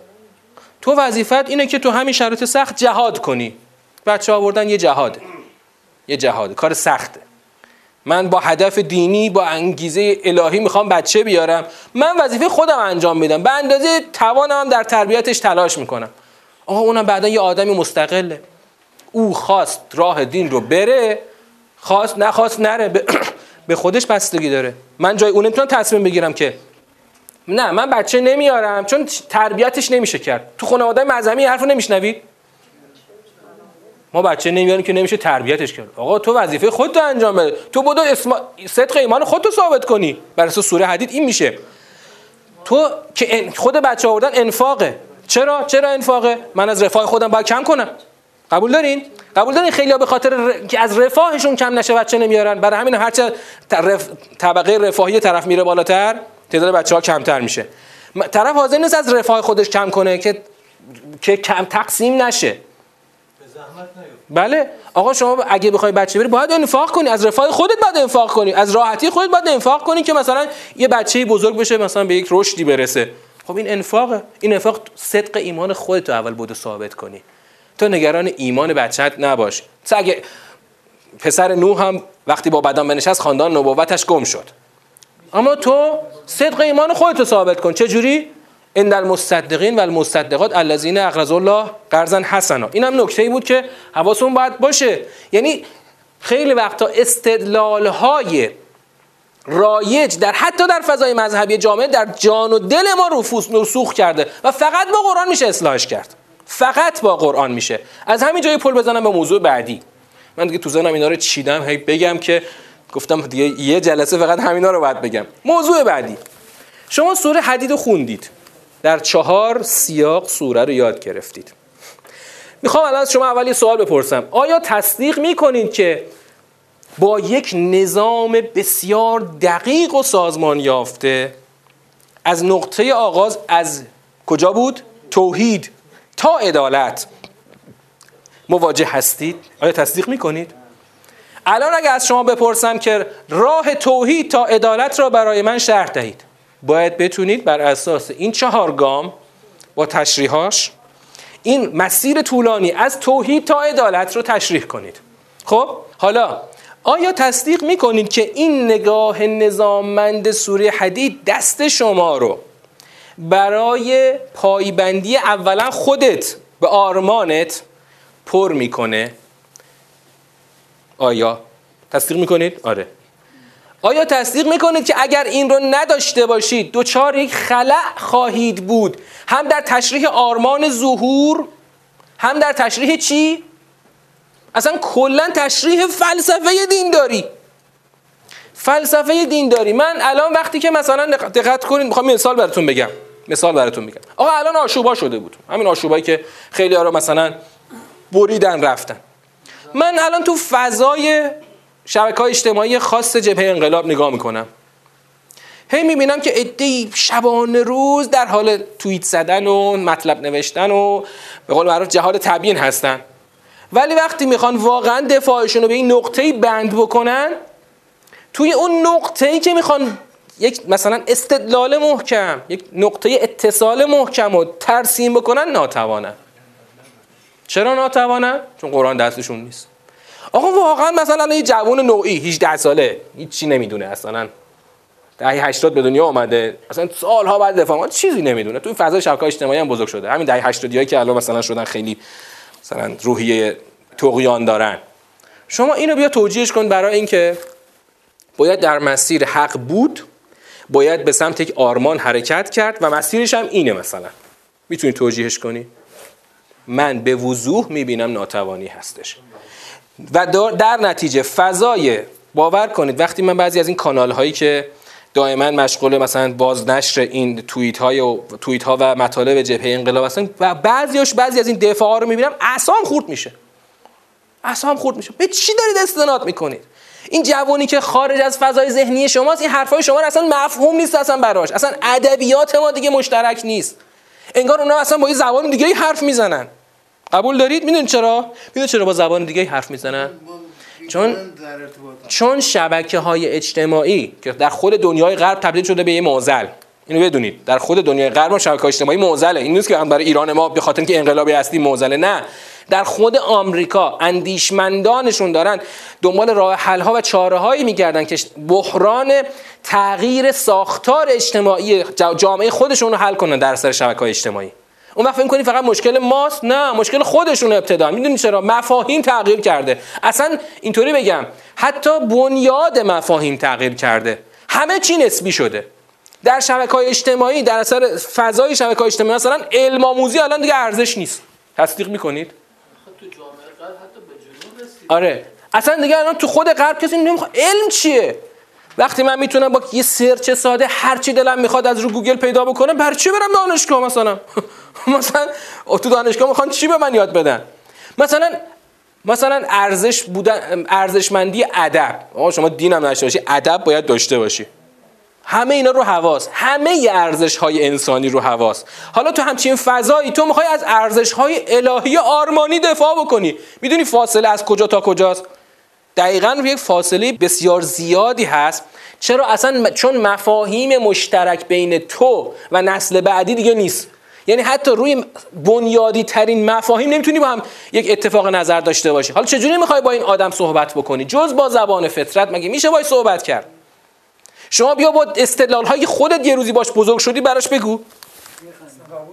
تو وظیفت اینه که تو همین شرایط سخت جهاد کنی. بچه آوردن یه جهاده. یه جهاده. کار سخته. من با هدف دینی با انگیزه الهی می‌خوام بچه بیارم. من وظیفه خودم انجام میدم. به اندازه توانم در تربیتش تلاش می‌کنم. آقا اونم بعدا یه آدمی مستقله. او خواست راه دین رو بره. خواست نخواست نره به خودش بستگی داره. من جای اون نمی‌تونم تصمیم بگیرم که نه من بچه نمیارم چون تربیتش نمیشه کرد. تو خانواده مذهبی حرفو نمیشنوید ما بچه نمیاریم که نمیشه تربیتش کرد. آقا تو وظیفه خودت انجام بده. تو بدو اسم... صدق ایمان خودتو ثابت کنی. بر اساس سوره حدید این میشه. تو که خود بچه آوردن انفاقه. چرا؟ چرا انفاقه؟ من از رفاه خودم باید کم کنم. قبول دارین؟ قبول دارین خیلی به خاطر. که از رفاهشون کم نشه بچه نمیارن. برای همین هرچه رف... طبقه رفاهی طرف میره بالاتر تعداد بچه ها کمتر میشه. طرف حاضر نیست از رفاه خودش کم کنه که که کم تقسیم نشه. بله. آقا شما اگه بخوای بچه بری باید انفاق کنی. از رفاه خودت باید انفاق کنی. از راحتی خودت باید انفاق کنی که مثلا یه بچه بزرگ بشه مثلا به یک رشدی برسه. خب این انفاقه. این انفاق صدق ایمان خودت اول بوده ثابت کنی. تو نگران ایمان بچت نباش. اگه پسر نوح هم وقتی با بدن بنشست خاندان نبوتش گم شد. اما تو صدق ایمان خودت ثابت کن. چه جوری ان المصدقین و المصدقات الذين اقرضوا الله قرضا حسنا. این هم نکته ای بود که حواسون باید باشه. یعنی خیلی وقتا استدلال های رایج در حتی در فضای مذهبی جامعه در جان و دل ما رفوس رسوخ کرده و فقط با قرآن میشه اصلاحش کرد. فقط با قرآن میشه. از همین جای پل بزنم به موضوع بعدی. من دیگه تو زنم اینا رو چیدم هی بگم که گفتم دیگه یه جلسه فقط همینا رو باید بگم. موضوع بعدی. شما سوره حدید رو خوندید. در چهار سیاق سوره رو یاد گرفتید. می‌خوام الان از شما اول یه سوال بپرسم. آیا تصدیق می‌کنید که با یک نظام بسیار دقیق و سازمان یافته از نقطه آغاز از کجا بود؟ توحید. تا عدالت مواجه هستید؟ آیا تصدیق می‌کنید؟ الان اگر از شما بپرسم که راه توحید تا عدالت را برای من شرح دهید باید بتونید بر اساس این چهار گام با تشریحاش این مسیر طولانی از توحید تا عدالت رو تشریح کنید خب حالا آیا تصدیق می‌کنید که این نگاه نظاممند سوره حدید دست شما رو برای پایبندی اولا خودت به آرمانت پر می‌کنه. آیا تصدیق می‌کنید؟ آره. آیا تصدیق می‌کنید که اگر این رو نداشته باشید دوچار یک خلع خواهید بود؟ هم در تشریح آرمان ظهور هم در تشریح چی؟ اصلا کلا تشریح فلسفه دینداری. فلسفه دینداری. من الان وقتی که مثلا دقت کنید می‌خوام مثال براتون بگم. مثال براتون بگم آقا الان آشوبا شده بود. همین آشوبایی که خیلی مثلا بریدن رفتن. من الان تو فضای شبکه های اجتماعی خاص جبهه انقلاب نگاه می‌کنم. هی می‌بینم که ادهی شبانه روز در حال توییت زدن و مطلب نوشتن و به قول معروف جهاد تبیین هستن. ولی وقتی می‌خوان واقعا دفاعشون رو به این نقطه بند بکنن توی اون نقطه ای که می‌خوان یک مثلا استدلال محکم یک نقطه اتصال محکم رو ترسیم بکنن ناتوانن. چرا ناتوانن؟ چون قرآن دستشون نیست. آقا واقعا مثلا یه جوان نوعی 18 ساله هیچی نمی‌دونه اصلا. دهه 80 به دنیا آمده اصلا سالها بعد دفاع چیزی نمی‌دونه. تو فضای شبکه اجتماعی هم بزرگ شده. همین دهه 80 هایی که الان مثلا شدن خیلی مثلا روحیه تقیان دارن. شما اینو بیا توجیهش کن برای اینکه باید در مسیر حق بود باید به سمت یک آرمان حرکت کرد و مسیرش هم اینه مثلا. می‌تونی توجیهش کنی؟ من به وضوح می‌بینم ناتوانی هستش. و در نتیجه فضای باور کنید وقتی من بعضی از این کانال هایی که دائما مشغول مثلا بازنشر این توییت های و توییت ها و مطالب جبهه انقلاب هستن و بعضیاش بعضی از این دفاع ها رو می‌بینم اعصابم خورد میشه. اعصابم خورد میشه. به چی دارید استناد می‌کنید؟ این جوانی که خارج از فضای ذهنی شماست این حرفای شما رو اصلا مفهوم نیست اصلا براش. اصلا ادبیات ما دیگه مشترک نیست. انگار اونا اصلا با یه زبان دیگه حرف می‌زنن. قبول دارید؟ می‌دونید چرا؟ می‌دونید چرا با زبان دیگه حرف می‌زنن؟ چون چون شبکه های اجتماعی که در خود دنیای غرب تبدیل شده به یه معضل. اینو بدونید. در خود دنیای غرب شبکه اجتماعی معضله. این نیست که برای ایران ما به خاطر اینکه انقلابی هستی معضله. نه. در خود آمریکا اندیشمندانشون دارن دنبال راه حل ها و چاره هایی میگردن که بحران تغییر ساختار اجتماعی جامعه خودشون رو حل کنن در سر شبکه های اجتماعی. اون وقت فکر کنی فقط مشکل ماست؟ نه. مشکل خودشون ابتدا. می‌دونی چرا؟ مفاهیم تغییر کرده. اصلا اینطوری بگم حتی بنیاد مفاهیم تغییر کرده. همه چی نسبی شده. در شبکه های اجتماعی در اثر فضای شبکه های اجتماعی مثلا علم آموزی الان دیگه ارزش نیست. تصدیق می‌کنید؟ تو جامعه حتی به آره. اصلا دیگه الان تو خود غرب کسی نمی‌خواد. علم چیه؟ وقتی من می‌تونم با یه search ساده هر چی دلم می‌خواد از رو گوگل پیدا بکنم بر چی برم دانشگاه مثلا؟ مثلا تو دانشگاه می‌خوان چی به من یاد بدن؟ مثلا مثلا ارزش بودن ارزشمندی ادب. آقا شما دینم داشته باشی ادب باید داشته باشی. همه اینا رو هواست همه ارزش های انسانی رو هواست حالا تو همچین فضایی تو می‌خوای از ارزش های الهی آرمانی دفاع بکنی. می‌دونی فاصله از کجا تا کجاست؟ دقیقا یک فاصله بسیار زیادی هست. چرا اصلا چون مفاهیم مشترک بین تو و نسل بعدی دیگه نیست. یعنی حتی روی بنیادی ترین مفاهیم نمی‌تونی با هم یک اتفاق نظر داشته باشی. حالا چجوری می‌خوای با این آدم صحبت بکنی؟ جز با زبان فطرت مگه میشه باید صحبت کرد؟ شما بیا با استدلال های خودت یه روزی باش بزرگ شدی براش بگو.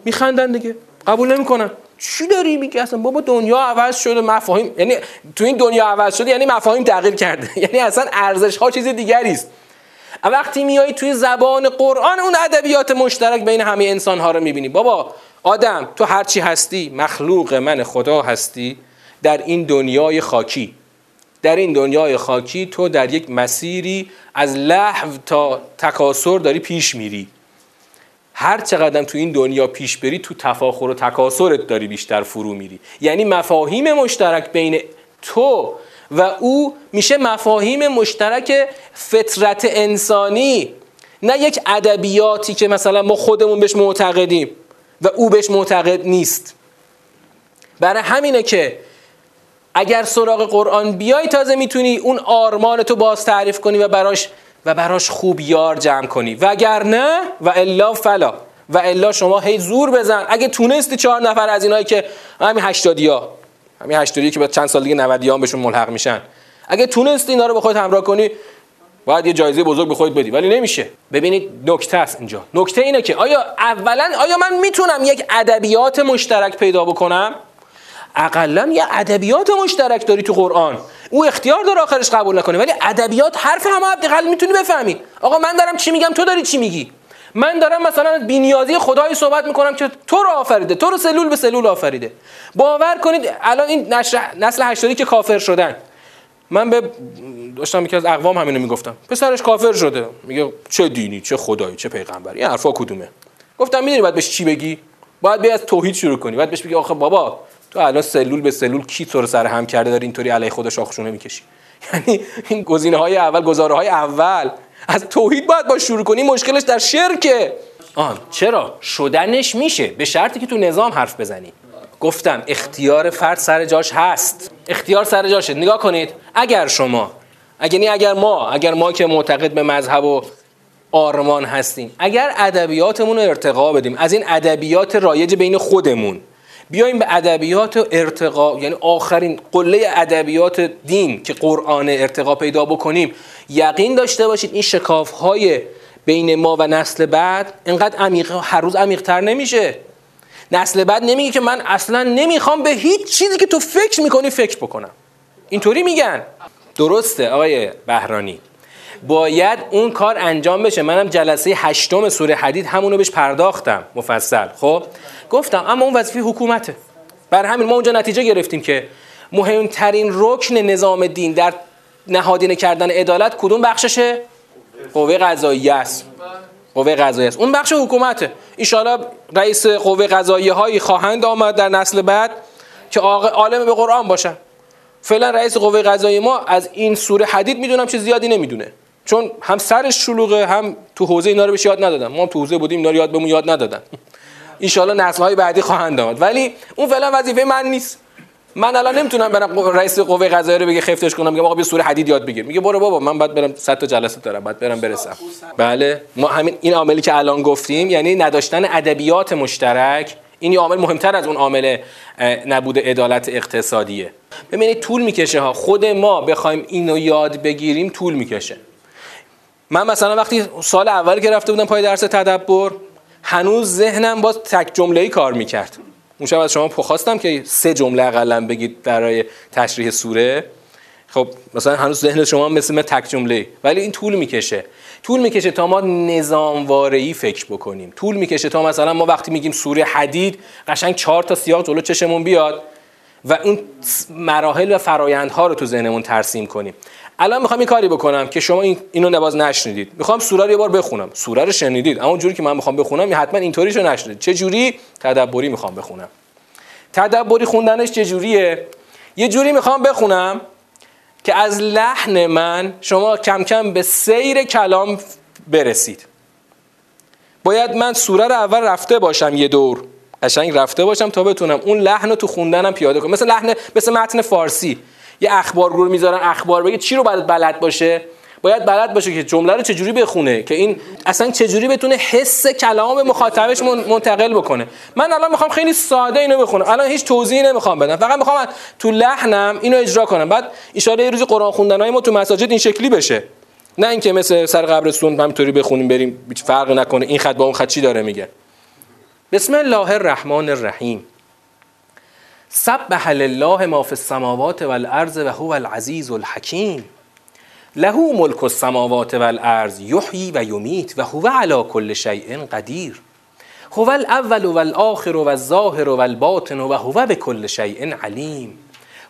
میخندن. دیگه. قبول نمی‌کنن. چی داری میگی؟ اصلا بابا دنیا عوض شده مفاهیم یعنی تو این دنیا عوض شده یعنی مفاهیم تغییر کرده. یعنی اصلا ارزش ها چیز دیگری است. وقتی میای توی زبان قرآن اون ادبیات مشترک بین همه انسان ها رو می‌بینی. بابا آدم تو هرچی هستی مخلوق من خدا هستی در این دنیای خاکی. در این دنیای خاکی تو در یک مسیری از لحو تا تکاسر داری پیش میری. هر چقدر تو این دنیا پیش بری تو تفاخر و تکاسرت داری بیشتر فرو میری. یعنی مفاهیم مشترک بین تو و او میشه مفاهیم مشترک فطرت انسانی نه یک ادبیاتی که مثلا ما خودمون بهش معتقدیم و او بهش معتقد نیست. برای همینه که اگر سراغ قرآن بیای تازه می‌تونی اون آرمان تو باز تعریف کنی و براش و براش خوب یار جمع کنی. وگرنه و الا فلا. و الا شما هی زور بزن. اگه تونستی چهار نفر از اینایی که همین هشتادی ها همین هشتادی که بعد چند سال دیگه 90 هم بهشون ملحق میشن. اگه تونستی اینا رو به خودت همراه کنی باید یه جایزه بزرگ به خودت بدی. ولی نمیشه. ببینید نکته است اینجا. نکته اینه که آیا اولا آیا من می‌تونم یک ادبیات مشترک پیدا بکنم؟ اقلا یه ادبیات مشترک داری تو قرآن. او اختیار داره آخرش قبول نکنه ولی ادبیات حرف همه حداقل می‌تونی بفهمی. آقا من دارم چی میگم تو داری چی میگی؟ من دارم مثلا از بینیازی خدای صحبت می‌کنم که تو رو آفریده تو رو سلول به سلول آفریده. باور کنید الان این نسل هشتادی که کافر شدن. من به داشتم یکی از اقوام همینو می‌گفتم. پسرش کافر شده. میگه چه دینی چه خدایی چه پیغمبری این حرفا کدومه؟ گفتم می‌دونی باید بهش چی بگی؟ باید بیا از توحید شروع کنی. باید بهش بگی آخه بابا تو الان سلول به سلول کی تو رو سر هم کرده داری اینطوری علیه خودش آخشونه می‌کشی؟ یعنی این گزینه های اول گزاره های اول. از توحید باید با شروع کنی مشکلش در شرکه. آن چرا؟ شدنش میشه. به شرطی که تو نظام حرف بزنی. گفتم اختیار فرد سر جاش هست. اختیار سر جاشه. نگاه کنید. اگر شما اگر نی اگر ما اگر ما که معتقد به مذهب و آرمان هستیم اگر ادبیاتمون رو ارتقا بدیم از این ادبیات رایج بین خودمون بیایم به ادبیات ارتقا یعنی آخرین قله ادبیات دین که قرآن ارتقا پیدا بکنیم. یقین داشته باشید این شکاف های بین ما و نسل بعد اینقدر عمیق هر روز عمیق‌تر نمیشه. نسل بعد نمیگه که من اصلا نمی‌خوام به هیچ چیزی که تو فکر می‌کنی فکر بکنم. اینطوری میگن. درسته آقای بهرانی. باید اون کار انجام بشه. منم جلسه هشتم سوره حدید همونو بهش پرداختم مفصل. خب؟ گفتم اما اون وظیفه حکومته. بر همین ما اونجا نتیجه گرفتیم که مهمترین رکن نظام دین در نهادینه کردن عدالت کدوم بخششه؟ قوه قضاییه است. قوه قضاییه است. اون بخش حکومته. ان رئیس قوه قضاییه هایی خواهند آمد در نسل بعد که عالم به قرآن باشن. فعلا رئیس قوه قضاییه ما از این سوره حدید می‌دونم چه زیادی نمی‌دونه. چون هم سرش شلوغه هم تو حوزه اینا رو بهش یاد ندادن. ما تو حوزه بودیم اینا رو یاد بهمون یاد ندادن. ان نسل های بعدی خواهند آمد. ولی اون فعلا وظیفه من نیست. من الان نمی‌تونم برم رئیس قوه قضاییه رو بگه خفتش کنم میگم آقا بیا سوره حدید یاد بگیر. میگه برو بابا من بعد برم 100 تا جلسه دارم بعد برم برسم. بله ما همین این عاملی که الان گفتیم یعنی نداشتن ادبیات مشترک این عامل مهمتر از اون عامل نبود عدالت اقتصادیه. ببینید طول می‌کشه ها. خود ما بخوایم اینو یاد بگیریم طول می‌کشه. من مثلا وقتی سال اول که رفته بودم پای درس تدبر هنوز ذهنم باز تک جمله ای کار می‌کرد. اون شب از شما خواستم که سه جمله اقلا بگید برای تشریح سوره. خب مثلا هنوز ذهن شما مثل من تک جمله ولی این طول می‌کشه. طول می‌کشه تا ما نظام ای فکر بکنیم. طول می‌کشه تا مثلا ما وقتی میگیم سوره حدید قشنگ چهار تا سیاق جلو چشمون بیاد و اون مراحل و فرایندها رو تو ذهنمون ترسیم کنیم. الان می‌خوام این کاری بکنم که شما این اینو نباز نشنیدید. می‌خوام سوره رو یه بار بخونم. سوره رو شنیدید. اما جوری که من می‌خوام بخونم حتما اینطوریشو نشنیدید چه جوری؟ تدبری می‌خوام بخونم. تدبری خوندنش چه جوریه؟ یه جوری می‌خوام بخونم که از لحن من شما کم کم به سیر کلام برسید. باید من سوره رو اول رفته باشم یه دور. قشنگ رفته باشم تا بتونم اون لحن رو تو خوندنم پیاده کنم. مثل لحن مثل متن فارسی. یه اخبار رو می‌ذارن اخبار بگه چی رو باید بلد باشه؟ باید بلد باشه که جمله رو چجوری بخونه که این اصلا چجوری بتونه حس کلام مخاطبش منتقل بکنه؟ من الان می‌خوام خیلی ساده اینو بخونم. الان هیچ توضیحی نمی‌خوام بدم. فقط می‌خوام تو لحنم اینو اجرا کنم. بعد ان یه روزی قرآن خوندنای ما تو مساجد این شکلی بشه. نه اینکه مثل سر قبرستون همینطوری بخونیم بریم هیچ فرق نکنه. این خط با اون خط چی داره میگه؟ بسم الله الرحمن الرحیم. سبح لله ما فی السماوات والارض و هو العزیز الحکیم له ملک السماوات والارض یحیی و یمیت و هو علی کل شیء قدیر هو الاول والآخر والظاهر والباطن و هو بكل شیء علیم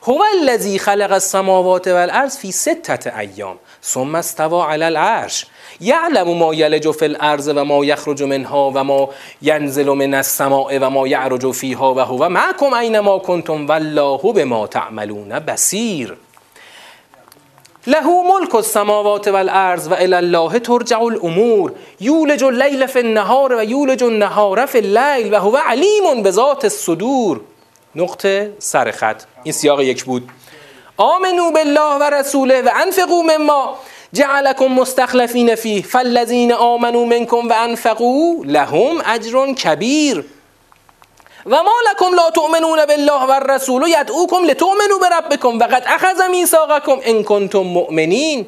هو الذی خلق السماوات والارض فی ستة ایام ثم استوى على العرش. یعلم ما یلج فی الارض و ما یخرج منها و ما ینزل من السماء و ما یعرج فیها و هو معکم اینما کنتم والله بما تعملون بصیر. له ملک السماوات والارض و الى الله ترجع الامور. یولج اللیل فی النهار و یولج النهار فی اللیل و هو علیم بذات الصدور. نقطه سر خط. این سیاق یک بود. آمنو بالله و رسوله و انفقوا مما جعلكم مستخلفین فیه فالذین آمنوا منکم و انفقوا لهم اجر کبیر. و ما لکم لا تؤمنون بالله و الرسول یدعوکم لتؤمنوا بربکم و قد اخذ میثاقکم ان کنتم مؤمنین.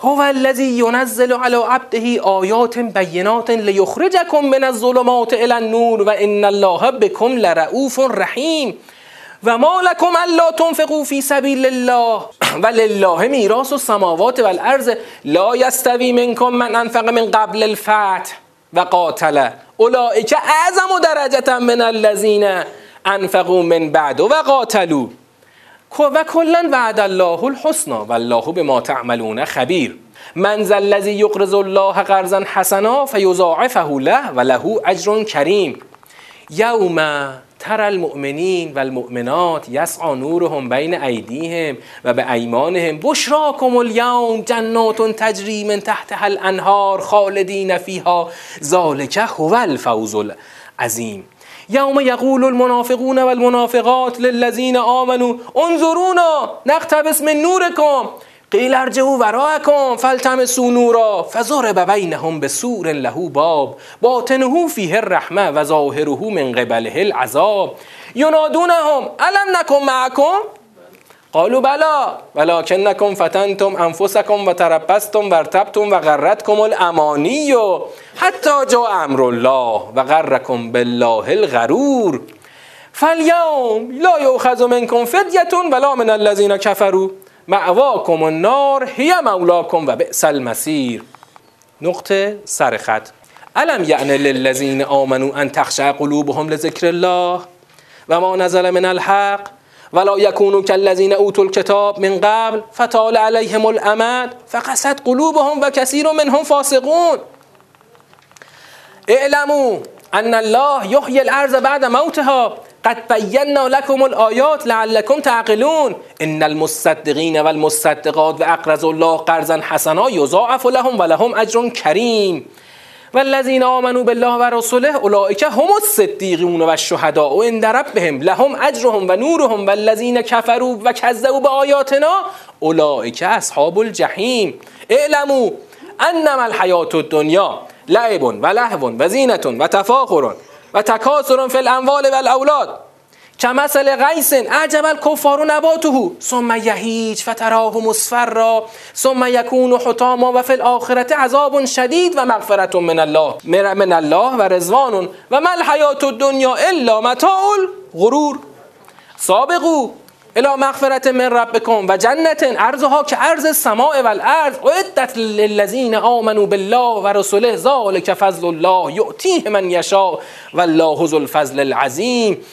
هو الذی ینزل على عبده آیات بینات لیخرجکم من الظلمات الى النور و ان الله بكم لرؤوف رحیم. و ما لکم الا تنفقوا فی سبیل الله. و لله میراث السماوات والارض لا یستوی منکم من انفق من قبل الفتح و قاتل. اولئک اعظم درجه من الذین انفقوا من بعد و قاتلوا. و کلا وعد الله الحسنا والله بما تعملون خبیر. من ذا الذی یقرض الله قرضا حسنا فیضاعفه له و له اجر کریم. یوم تر المؤمنین و المؤمنات یسعا نورهم بین ایدیهم و به ایمانهم بشراکم الیوم جنات تجری من تحتها الانهار خالدین فیها ذالک هو الفوز العظیم. یوم یقول المنافقون والمنافقات للذین آمنوا انظرونا نقتبس من نورکم. قیل ارجعوا وراءکم فالتمسوا نورا فضرب بینهم بسور له باب. باطنه فیه الرحمه و ظاهره من قبله العذاب. ینادونهم الم نکن معکم؟ قالوا بلا. ولكنكم فتنتم انفسكم و تربستم و ارتبتم و غرتكم الامانی حتی جاء امر الله و غرکم بالله الغرور. فالیوم لا یؤخذ منکم فدیه ولا من الذین کفروا. معواکم النار هی مولاکم و بئس المسیر نقطه سر خط. الم یعنی للذین آمنوا ان تخشع قلوبهم لذکر الله و ما نزل من الحق ولا یکونوا كالذین اوتوا الكتاب من قبل فطال علیهم الامد فقست قلوبهم و کثیر منهم فاسقون. اعلموا ان الله یحیی الارض بعد موتها قد بینا لكم الآیات لعلكم تعقلون. ان المصدقین والمصدقات و اقرض الله قرضا حسنا یضاعف لهم و لهم اجر کریم. والذین آمنوا بالله و رسوله اولئک هم الصدیقون و الشهداء و عند ربهم. لهم اجرهم و نورهم والذین کفروا و کذبوا بآیاتنا اولئک اصحاب الجحیم. اعلموا انما الحیات الدنیا لعب و لهو و زینة و تفاخر. و تکاثر فی الاموال و الاولاد. کمثل غیث اعجب الکفار نباته. ثم یهیج فتراه مصفرا ثم یکون حطاما و فی الاخرة عذاب شدید و مغفرت من الله. من الله و رضوان. و ما الحیات الدنیا الا متاع الغرور. سابقو. الى مغفرت من ربکم و جنت ارزها که ارز السماء و الارض اعدت للذین آمنوا بالله و رسوله ذلك فضل الله یؤتیه من یشاء والله ذو الفضل العظیم.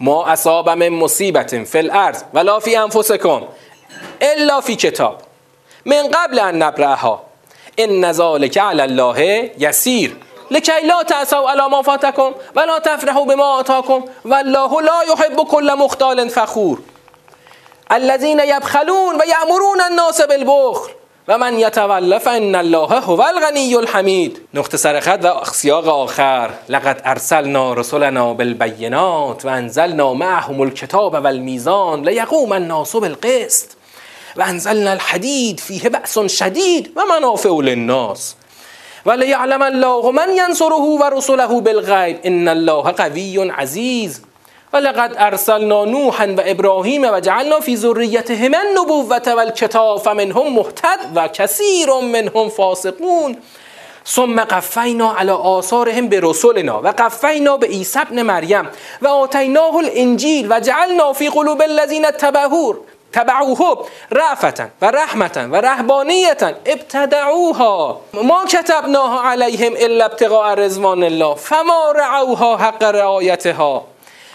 ما اصاب من مصیبت فی الارض ولا فی انفسکم الا فی کتاب. من قبل ان نبرها ان ذلك علی الله یسیر. لکی لا تعصوا علی ما فاتکم ولا تفرحوا بما آتاکم والله لا یحب كل مختال فخور. الذين يبخلون و یأمرون الناس بالبخل و من یتول فان الله هو الغنی الحمید. نقطه سرخط و سیاق آخر. لقد ارسلنا رسلنا بالبینات و انزلنا معهم الكتاب والمیزان لیقوم الناس بالقسط و انزلنا الحدید فیه بأس شدید و منافع للناس. ولیعلم الله من ینصره و رسله بالغیب ان الله قوی عزیز ولقد ارسلنا نوحا و ابراهیم و جعلنا فی ذریتهما النبوة والکتاب فمنهم مهتد و منهم فاسقون. ثم قفینا علی آثارهم برسلنا و قفینا به عیسی ابن مریم و آتیناه الانجیل و جعلنا فی قلوب الذین اتبعوه تبعوه رأفة و رحمة و رهبانیة ابتدعوها. ما كتبناها عليهم الا ابتغاء رضوان الله. فما رعوها حق رعایتها.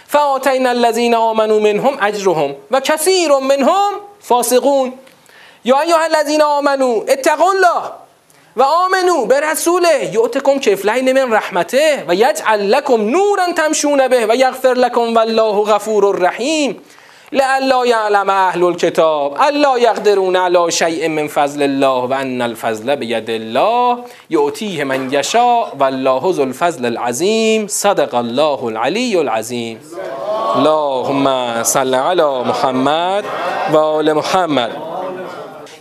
فآتینا الذین آمنوا منهم اجرهم و کثیر منهم فاسقون. یا ایها الذین آمنوا اتقوا الله و آمنو به رسوله. یعتکم کفلین من رحمته و یجعل لکم نورا تمشون به و یغفر لکم والله غفور رحیم لئلا یعلم اهل الكتاب الا یقدرون علی شیء من فضل الله و ان الفضل بید الله. یعطیه من یشاء والله ذو الفضل العظیم صدق الله العلی العظیم اللهم صل علی محمد و آل محمد.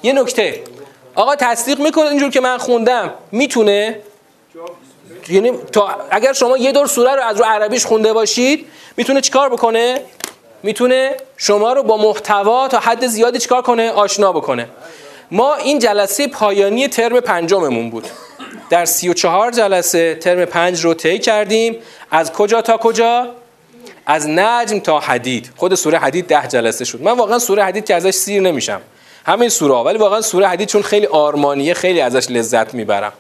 یه نکته. آقا تصدیق می‌کنه اینجور که من خوندم. می‌تونه؟ یعنی تا اگر شما یه دور سوره رو از رو عربیش خونده باشید می‌تونه چیکار بکنه؟ می‌تونه شما رو با محتوا تا حد زیادی چیکار کنه؟ آشنا بکنه. ما این جلسه پایانی ترم پنجممون بود. در سی و چهار جلسه ترم پنج رو طی کردیم. از کجا تا کجا؟ از نجم تا حدید. خود سوره حدید ده جلسه شد. من واقعا سوره حدید که ازش سیر نمیشم. همین سوره ولی واقعا سوره حدید چون خیلی آرمانیه خیلی ازش لذت می‌برم.